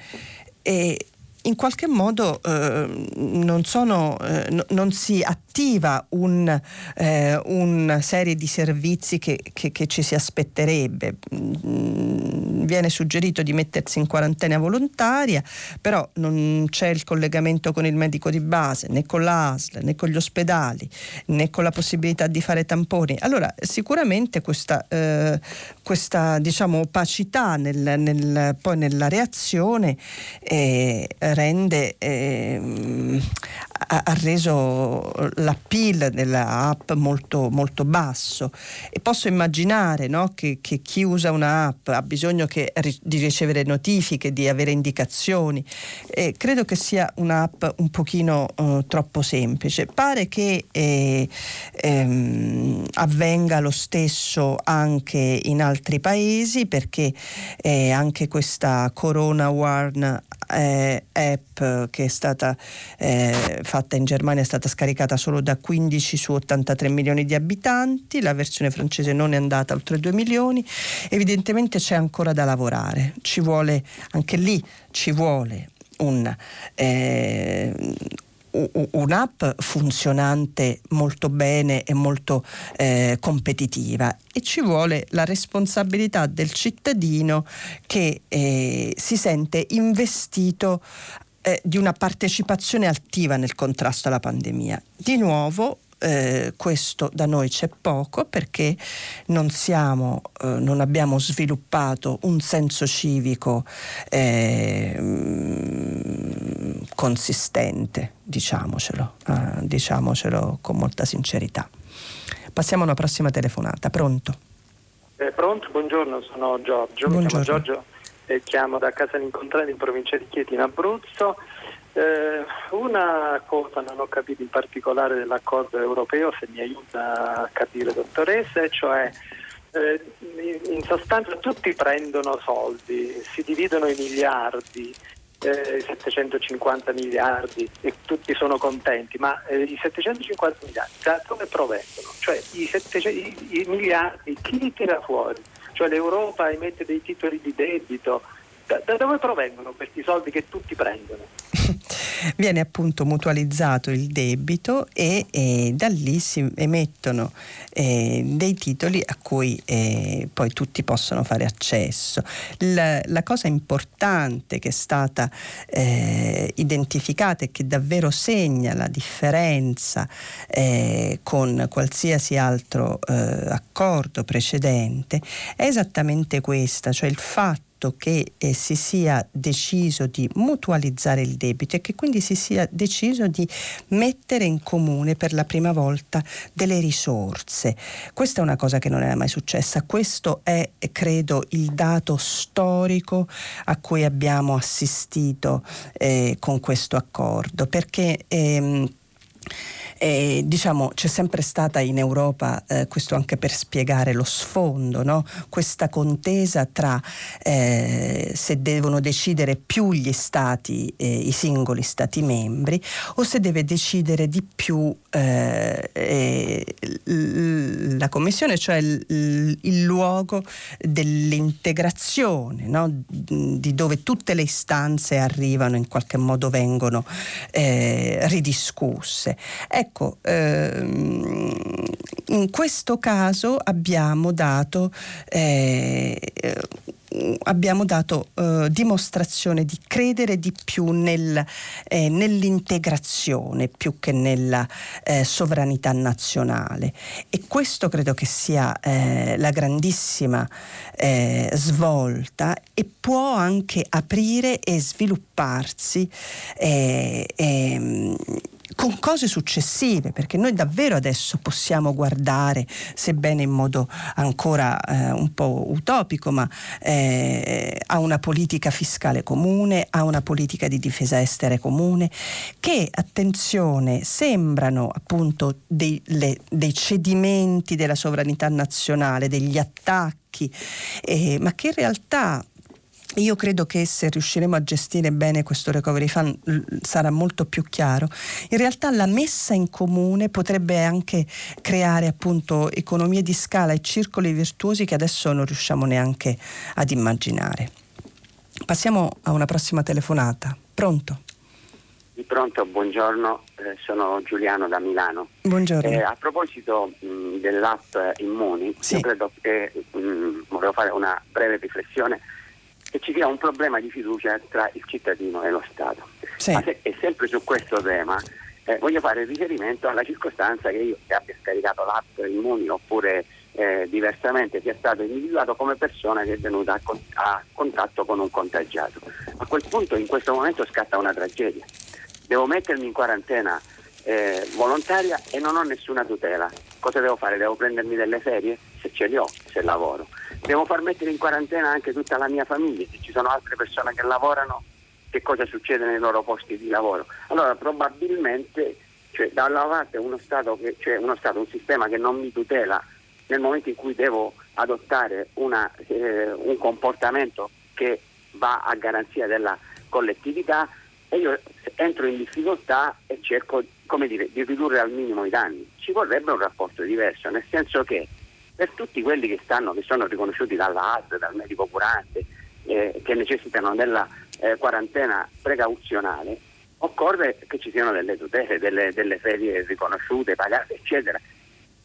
eh, in qualche modo eh, non, sono, eh, no, non, si attiva un, eh, una serie di servizi che, che, che ci si aspetterebbe. Mm, viene suggerito di mettersi in quarantena volontaria, però non c'è il collegamento con il medico di base, né con l'ASL, né con gli ospedali, né con la possibilità di fare tamponi. Allora sicuramente questa, eh, questa diciamo, opacità nel, nel, poi nella reazione eh, rende, eh, ha, reso l'appeal della app molto, molto basso e posso immaginare no, che, che, chi usa una app ha bisogno che, di ricevere notifiche, di avere indicazioni. Eh, credo che sia un'app un pochino uh, troppo semplice. Pare che eh, ehm, avvenga lo stesso anche in altri paesi perché eh, anche questa Corona Warn eh, app che è stata eh, fatta in Germania è stata scaricata solo da 15 su 83 milioni di abitanti, la versione francese non è andata oltre 2 milioni, evidentemente c'è ancora da lavorare, ci vuole anche lì ci vuole un, eh, un'app funzionante molto bene e molto eh, competitiva e ci vuole la responsabilità del cittadino che eh, si sente investito eh, di una partecipazione attiva nel contrasto alla pandemia. Di nuovo eh, questo da noi c'è poco perché non, siamo, eh, non abbiamo sviluppato un senso civico eh, consistente, diciamocelo, eh, diciamocelo con molta sincerità. Passiamo a una prossima telefonata. Pronto? Eh, pronto, buongiorno, sono Giorgio. Buongiorno. Mi chiamo Giorgio e chiamo da Casa Incontrati in provincia di Chieti in Abruzzo. Eh, una cosa non ho capito in particolare dell'accordo europeo, se mi aiuta a capire dottoressa, cioè eh, in sostanza tutti prendono soldi, si dividono i miliardi, eh, 750 miliardi e tutti sono contenti, ma eh, i 750 miliardi da dove provengono? Cioè i, 700, i, i miliardi chi li tira fuori? Cioè l'Europa emette dei titoli di debito, da, da dove provengono questi soldi che tutti prendono? viene appunto mutualizzato il debito e, e da lì si emettono eh, dei titoli a cui eh, poi tutti possono fare accesso. La, la cosa importante che è stata eh, identificata e che davvero segna la differenza eh, con qualsiasi altro eh, accordo precedente è esattamente questa, cioè il fatto fatto che eh, si sia deciso di mutualizzare il debito e che quindi si sia deciso di mettere in comune per la prima volta delle risorse. Questa è una cosa che non era mai successa, questo è credo il dato storico a cui abbiamo assistito eh, con questo accordo perché ehm, e, diciamo, c'è sempre stata in Europa, eh, questo anche per spiegare lo sfondo, no? questa contesa tra eh, se devono decidere più gli stati, eh, i singoli stati membri, o se deve decidere di più eh, la Commissione, cioè il, il luogo dell'integrazione, no? di dove tutte le istanze arrivano, in qualche modo vengono eh, ridiscusse. Ecco, ehm, in questo caso abbiamo dato eh, abbiamo dato eh, dimostrazione di credere di più nel, eh, nell'integrazione più che nella eh, sovranità nazionale. E questo credo che sia eh, la grandissima eh, svolta e può anche aprire e svilupparsi eh, ehm, con cose successive, perché noi davvero adesso possiamo guardare, sebbene in modo ancora eh, un po' utopico, ma eh, a una politica fiscale comune, a una politica di difesa estera comune, che, attenzione, sembrano appunto dei, le, dei cedimenti della sovranità nazionale, degli attacchi, eh, ma che in realtà io credo che se riusciremo a gestire bene questo recovery fund sarà molto più chiaro. In realtà la messa in comune potrebbe anche creare appunto economie di scala e circoli virtuosi che adesso non riusciamo neanche ad immaginare. Passiamo a una prossima telefonata. Pronto? Pronto, buongiorno, eh, sono Giuliano da Milano. Buongiorno. Eh, a proposito mh, dell'app Immuni, sì. io credo che mh, volevo fare una breve riflessione che ci sia un problema di fiducia tra il cittadino e lo Stato. Sì. Se, e sempre su questo tema eh, voglio fare riferimento alla circostanza che io che abbia scaricato l'app Immuni oppure eh, diversamente sia stato individuato come persona che è venuta a, con, a, contatto con un contagiato. A quel punto in questo momento scatta una tragedia. Devo mettermi in quarantena eh, volontaria e non ho nessuna tutela. Cosa devo fare? Devo prendermi delle ferie? Se ce le ho, se lavoro. Devo far mettere in quarantena anche tutta la mia famiglia, se ci sono altre persone che lavorano, che cosa succede nei loro posti di lavoro. Allora probabilmente cioè, da una parte uno Stato, che, cioè uno Stato, un sistema che non mi tutela nel momento in cui devo adottare una, eh, un comportamento che va a garanzia della collettività e io entro in difficoltà e cerco dire, di ridurre al minimo i danni. Ci vorrebbe un rapporto diverso, nel senso che per tutti quelli che, stanno, che sono riconosciuti dalla ASL, dal medico curante, eh, che necessitano della eh, quarantena precauzionale, occorre che ci siano delle tutele, delle, delle ferie riconosciute, pagate, eccetera.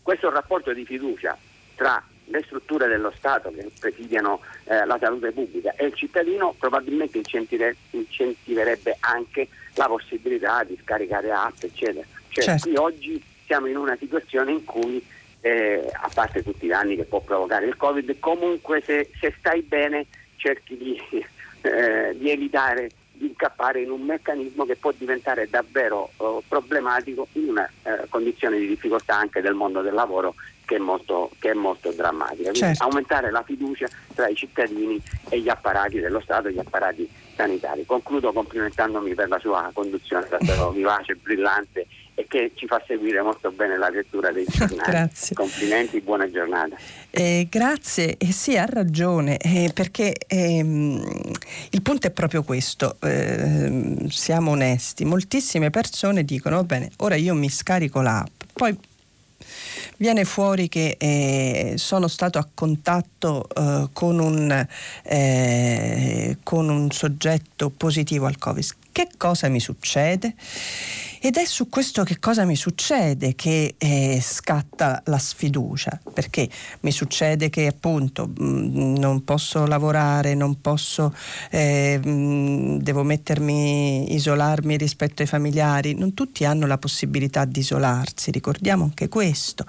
Questo rapporto di fiducia tra le strutture dello Stato che presidiano eh, la salute pubblica e il cittadino probabilmente incentiverebbe anche la possibilità di scaricare app, eccetera. Cioè, certo. qui oggi siamo in una situazione in cui eh, a parte tutti i danni che può provocare il Covid, comunque se, se stai bene cerchi di, eh, di, evitare di incappare in un meccanismo che può diventare davvero eh, problematico in una eh, condizione di difficoltà anche del mondo del lavoro che è molto, che è molto drammatica. Certo. aumentare la fiducia tra i cittadini e gli apparati dello Stato e gli apparati sanitari. Concludo complimentandomi per la sua conduzione davvero vivace, brillante e che ci fa seguire molto bene la lettura dei giornali. grazie. Complimenti, buona giornata. Eh, grazie, eh, sì, ha ragione, eh, perché ehm, il punto è proprio questo, ehm, siamo onesti, moltissime persone dicono, va bene, ora io mi scarico l'app, poi viene fuori che eh, sono stato a contatto eh, con, un, eh, con un soggetto positivo al Covid. Che cosa mi succede? Ed è su questo che cosa mi succede che eh, scatta la sfiducia, perché mi succede che appunto mh, mm, non posso lavorare, non posso, eh, mh, mm, devo mettermi, isolarmi rispetto ai familiari, non tutti hanno la possibilità di isolarsi, ricordiamo anche questo.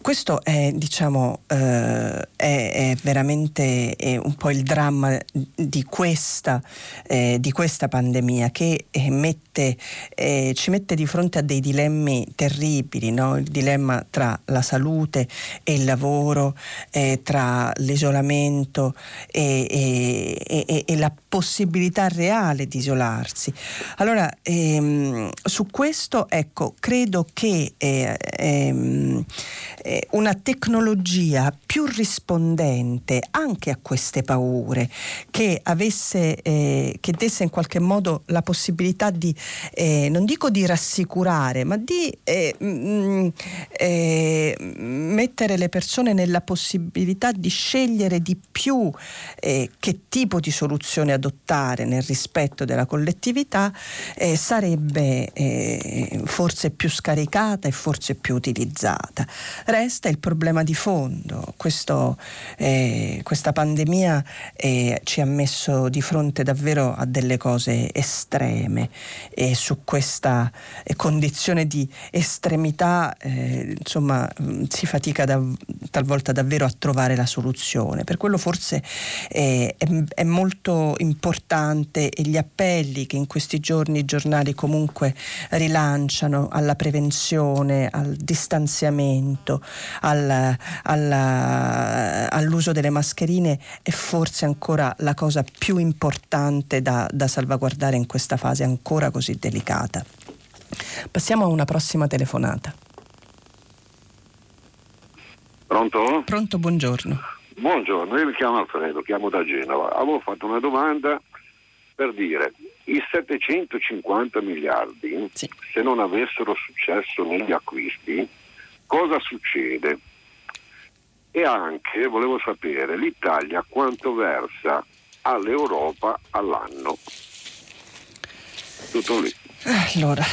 Questo è, diciamo, eh, è, è veramente è un po' il dramma di questa, eh, di questa pandemia che eh, mette, eh, ci mette di fronte a dei dilemmi terribili, no? il dilemma tra la salute e il lavoro, eh, tra l'isolamento e, e, e, e, la possibilità reale di isolarsi. Allora, ehm, su questo, ecco, credo che eh, ehm, eh, una tecnologia più rispondente anche a queste paure, che, avesse, eh, che desse in qualche modo la possibilità di, eh, non dico di rassicurare, ma di eh, mh, mm, eh, mettere le persone nella possibilità di scegliere di più eh, che tipo di soluzione adottare nel rispetto della collettività, sarebbe forse più scaricata e forse più utilizzata. Resta il problema di fondo. Questo, eh, questa pandemia eh, ci ha messo di fronte davvero a delle cose estreme e su questa eh, condizione di estremità eh, insomma mm, si fatica da, talvolta davvero a trovare la soluzione. Per quello forse eh, è, è molto importante e gli appelli che in questi giorni i giornali comunque rilanciano alla prevenzione, al distanziamento, al, alla, all'uso delle mascherine è forse ancora la cosa più importante da, da salvaguardare in questa fase ancora così delicata. Passiamo a una prossima telefonata. Pronto? Pronto, buongiorno. Buongiorno, io mi chiamo Alfredo, chiamo da Genova. Avevo fatto una domanda per dire i 750 miliardi, sì. se non avessero successo negli acquisti, cosa succede? E anche volevo sapere l'Italia quanto versa all'Europa all'anno. Tutto lì. Allora,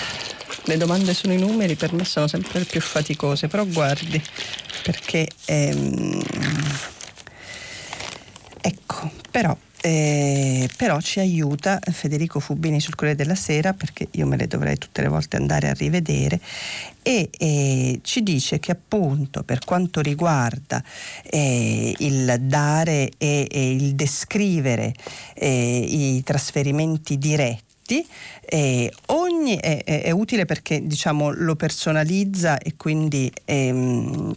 le domande sono i numeri, per me sono sempre più faticose, però guardi, perché ehm, ecco, però eh, però ci aiuta Federico Fubini sul Corriere della Sera perché io me le dovrei tutte le volte andare a rivedere e eh, ci dice che appunto per quanto riguarda eh, il dare e, e il descrivere eh, i trasferimenti diretti eh, ogni è, è, è, utile perché diciamo lo personalizza e quindi ehm,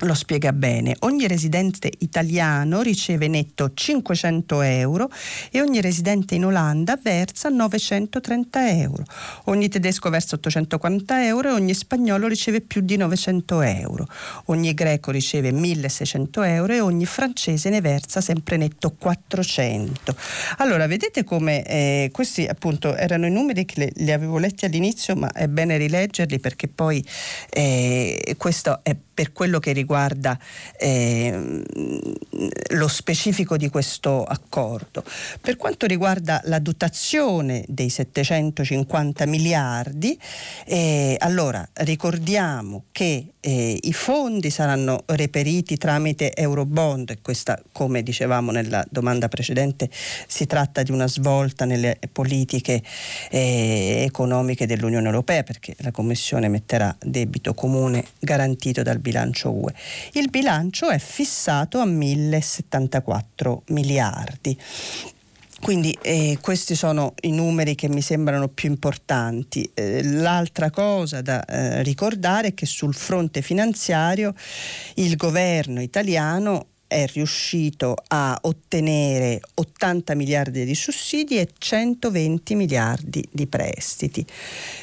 lo spiega bene. Ogni residente italiano riceve netto 500 euro e ogni residente in Olanda versa 930 euro. Ogni tedesco versa 840 euro e ogni spagnolo riceve più di 900 euro. Ogni greco riceve 1600 euro e ogni francese ne versa sempre netto 400. Allora, vedete come eh, questi appunto erano i numeri che le, li avevo letti all'inizio, ma è bene rileggerli perché poi eh, questo è per quello che riguarda eh, lo specifico di questo accordo. Per quanto riguarda la dotazione dei 750 miliardi, eh, allora ricordiamo che eh, i fondi saranno reperiti tramite Eurobond e questa, come dicevamo nella domanda precedente, si tratta di una svolta nelle politiche eh, economiche dell'Unione Europea perché la Commissione metterà debito comune garantito dal bilancio UE. Il bilancio è fissato a 1074 miliardi. Quindi eh, questi sono i numeri che mi sembrano più importanti. Eh, l'altra cosa da eh, ricordare è che sul fronte finanziario il governo italiano è riuscito a ottenere 80 miliardi di sussidi e 120 miliardi di prestiti.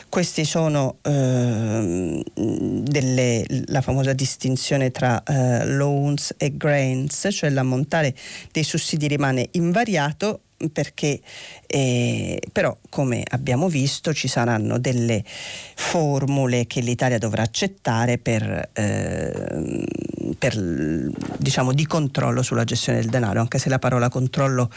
Questi sono eh, delle, la famosa distinzione tra eh, loans e grants, cioè l'ammontare dei sussidi rimane invariato perché eh, però come abbiamo visto ci saranno delle formule che l'Italia dovrà accettare per, eh, per diciamo di controllo sulla gestione del denaro anche se la parola controllo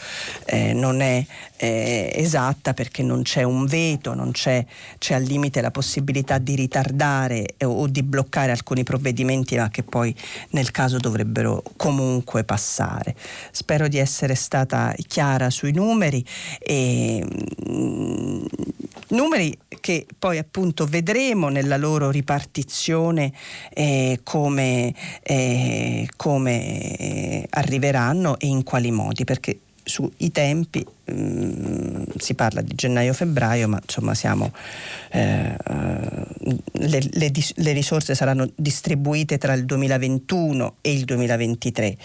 eh, non è eh, esatta perché non c'è un veto non c'è, c'è, al limite la possibilità di ritardare o di bloccare alcuni provvedimenti ma che poi nel caso dovrebbero comunque passare. Spero di essere stata chiara sui numeri e mm, numeri che poi appunto vedremo nella loro ripartizione eh, come, eh, come arriveranno e in quali modi perché sui tempi mh, mm, si parla di gennaio-febbraio, ma insomma siamo, eh, le, le, le, risorse saranno distribuite tra il 2021 e il 2023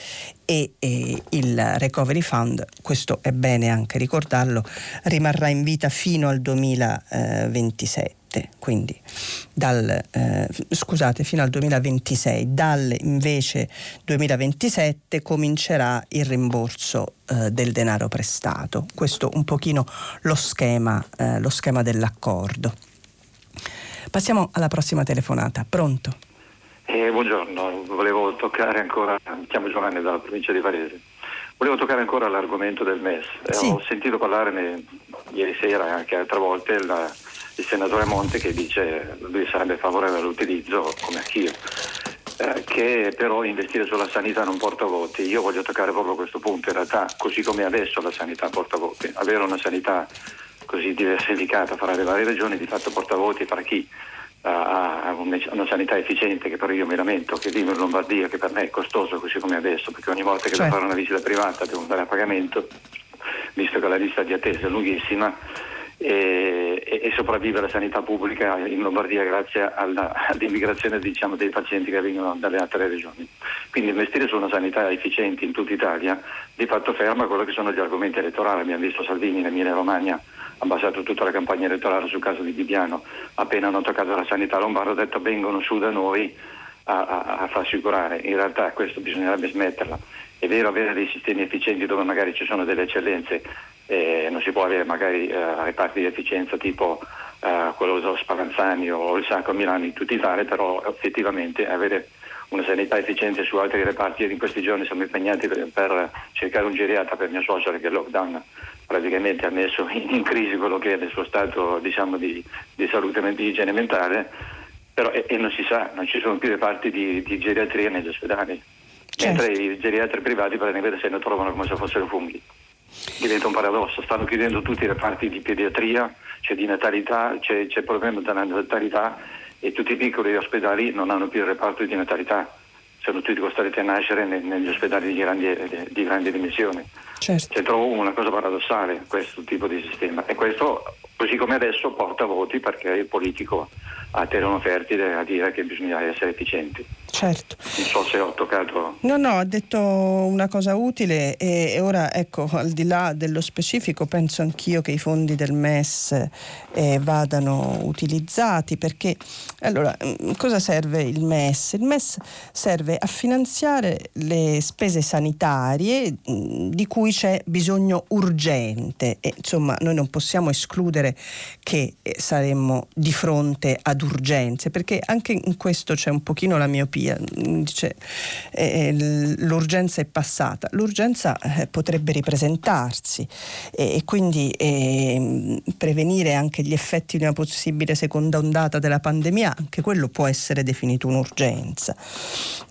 e, e il Recovery Fund, questo è bene anche ricordarlo, rimarrà in vita fino al 2027 quindi dal, eh, scusate, fino al 2026, dal invece 2027 comincerà il rimborso eh, del denaro prestato. Questo un pochino lo schema, eh, lo schema dell'accordo. Passiamo alla prossima telefonata. Pronto? Eh, buongiorno, volevo toccare ancora, mi chiamo Giovanni dalla provincia di Varese. Volevo toccare ancora l'argomento del MES. Eh, sì. Ho sentito parlare ieri sera e anche altre volte la, il senatore Monte che dice che lui sarebbe favorevole all'utilizzo, come anch'io, eh, che però investire sulla sanità non porta voti. Io voglio toccare proprio questo punto, in realtà così come adesso la sanità porta voti, avere una sanità così diversificata fra le varie regioni di fatto porta voti fra chi ha una sanità efficiente che però io mi lamento che vivo in Lombardia che per me è costoso così come adesso perché ogni volta che certo. devo fare una visita privata devo andare a pagamento visto che la lista di attesa è lunghissima e, e, sopravvive la sanità pubblica in Lombardia grazie alla, all'immigrazione diciamo, dei pazienti che vengono dalle altre regioni. Quindi investire su una sanità efficiente in tutta Italia di fatto ferma quello che sono gli argomenti elettorali. Abbiamo visto Salvini in Emilia Romagna ha basato tutta la campagna elettorale sul caso di Bibiano, appena hanno toccato la sanità lombarda ha detto vengono su da noi a, a, a farsi curare. In realtà questo bisognerebbe smetterla. È vero avere dei sistemi efficienti dove magari ci sono delle eccellenze, eh, non si può avere magari eh, reparti di efficienza tipo eh, quello dello Spallanzani o il Sacco a Milano in tutta Italia, però effettivamente avere una sanità efficiente su altri reparti in questi giorni siamo impegnati per, per cercare un geriatra per mia suocera che il lockdown praticamente ha messo in crisi quello che è il suo stato diciamo, di, di, salute e di igiene mentale però, e, e, non si sa, non ci sono più reparti di, di geriatria negli ospedali certo. mentre i geriatri privati praticamente se ne trovano come se fossero funghi diventa un paradosso, stanno chiudendo tutti i reparti di pediatria, c'è di natalità, c'è, c'è il problema della natalità e tutti i piccoli ospedali non hanno più il reparto di natalità, sono tutti costretti a nascere negli ospedali di grandi, di grandi dimensioni. Certo. Cioè, trovo una cosa paradossale questo tipo di sistema e questo così come adesso porta voti perché il politico ha terreno fertile a dire che bisogna essere efficienti. Certo. Non so se ho toccato. No, no, ha detto una cosa utile e, ora ecco, al di là dello specifico, penso anch'io che i fondi del MES eh, vadano utilizzati perché allora mm, cosa serve il MES? Il MES serve a finanziare le spese sanitarie mm, di cui c'è bisogno urgente e insomma noi non possiamo escludere che eh, saremmo di fronte ad urgenze, perché anche in questo c'è un pochino la miopia. Dice, eh, l'urgenza è passata, l'urgenza eh, potrebbe ripresentarsi e, e quindi eh, prevenire anche gli effetti di una possibile seconda ondata della pandemia, anche quello può essere definito un'urgenza.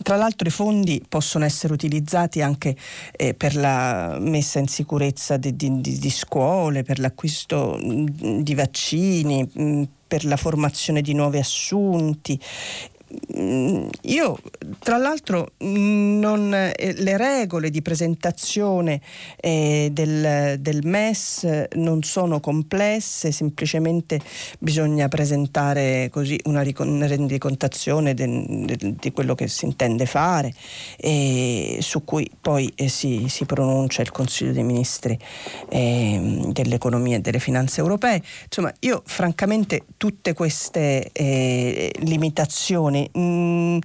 Tra l'altro i fondi possono essere utilizzati anche eh, per la messa in sicurezza di, di, di scuole, per l'acquisto di vaccini, per la formazione di nuovi assunti io tra l'altro non, eh, le regole di presentazione eh, del, del, MES non sono complesse, semplicemente bisogna presentare così una, rendicontazione di quello che si intende fare e su cui poi eh, si, si, pronuncia il Consiglio dei Ministri eh, dell'Economia e delle Finanze Europee. Insomma, io francamente tutte queste eh, limitazioni mm,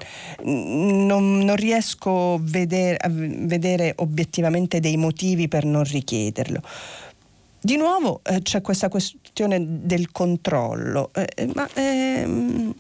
non, non, riesco vedere, a vedere obiettivamente dei motivi per non richiederlo. Di nuovo eh, c'è questa questione del controllo, eh ma ehm,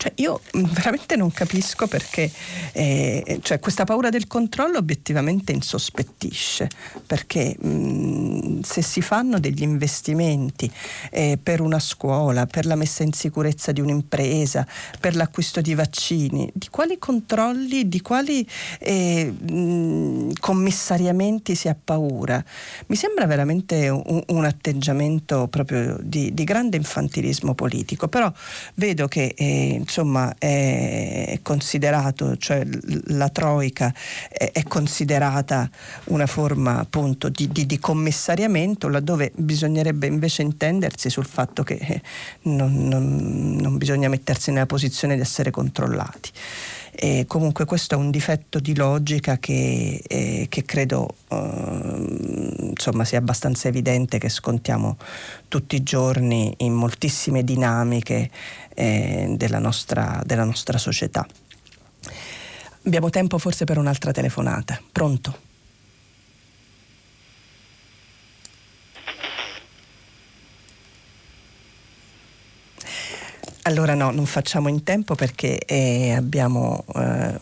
cioè io veramente non capisco perché eh, cioè questa paura del controllo obiettivamente insospettisce, perché mh, se si fanno degli investimenti eh, per una scuola, per la messa in sicurezza di un'impresa, per l'acquisto di vaccini, di quali controlli, di quali eh, mh, commissariamenti si ha paura? Mi sembra veramente un, un atteggiamento proprio di, di, grande infantilismo politico, però vedo che eh, insomma è considerato, cioè la Troica è, è considerata una forma appunto di, di, di, commissariamento laddove bisognerebbe invece intendersi sul fatto che non, non, non bisogna mettersi nella posizione di essere controllati. E comunque questo è un difetto di logica che, eh, che credo eh, insomma, sia abbastanza evidente che scontiamo tutti i giorni in moltissime dinamiche eh, della, nostra, della nostra società. Abbiamo tempo forse per un'altra telefonata. Pronto? Allora no, non facciamo in tempo perché eh, abbiamo, eh,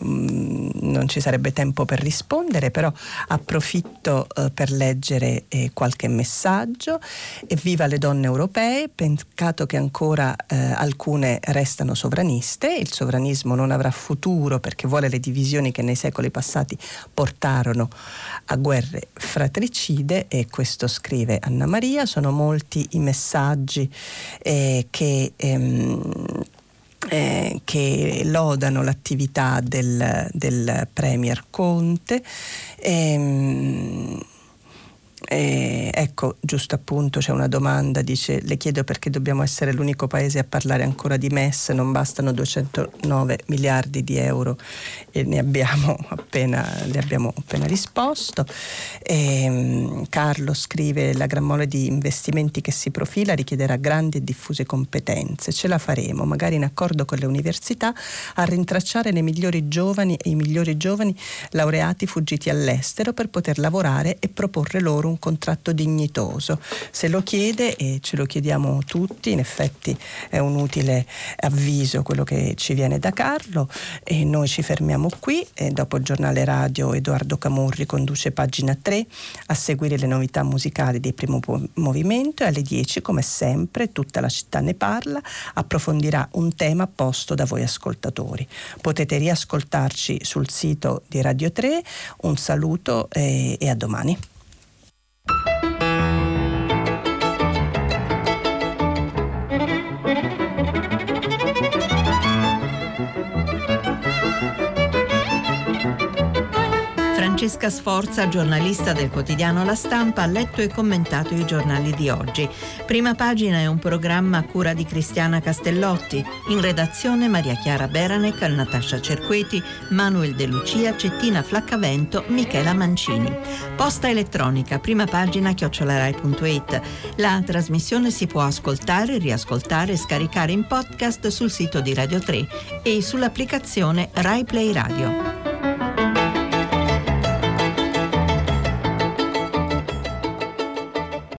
non ci sarebbe tempo per rispondere, però approfitto eh, per leggere eh, qualche messaggio. Evviva le donne europee, peccato che ancora eh, alcune restano sovraniste, il sovranismo non avrà futuro perché vuole le divisioni che nei secoli passati portarono a guerre fratricide. E questo scrive Anna Maria, sono molti i messaggi eh, che... Ehm, eh, che lodano l'attività del, del Premier Conte. Ehm, E ecco, giusto appunto c'è una domanda, dice le chiedo perché dobbiamo essere l'unico paese a parlare ancora di MES, non bastano 209 miliardi di euro e ne abbiamo appena, le abbiamo appena risposto. E, um, Carlo scrive la gran mole di investimenti che si profila richiederà grandi e diffuse competenze, ce la faremo, magari in accordo con le università, a rintracciare le migliori giovani e i migliori giovani laureati fuggiti all'estero per poter lavorare e proporre loro un contratto dignitoso. Se lo chiede, e ce lo chiediamo tutti, in effetti è un utile avviso quello che ci viene da Carlo e noi ci fermiamo qui e dopo il giornale radio Edoardo Camurri conduce pagina 3 a seguire le novità musicali del primo movimento e alle 10 come sempre tutta la città ne parla approfondirà un tema posto da voi ascoltatori. Potete riascoltarci sul sito di Radio 3. Un saluto e, e a domani. Thank you. Francesca Sforza, giornalista del quotidiano La Stampa, ha letto e commentato i giornali di oggi. Prima pagina è un programma a cura di Cristiana Castellotti. In redazione Maria Chiara Beranec, Natascia Cerqueti, Manuel De Lucia, Cettina Flaccavento, Michela Mancini. Posta elettronica, prima pagina chiocciolarai.it. La trasmissione si può ascoltare, riascoltare e scaricare in podcast sul sito di Radio 3 e sull'applicazione Rai Play Radio.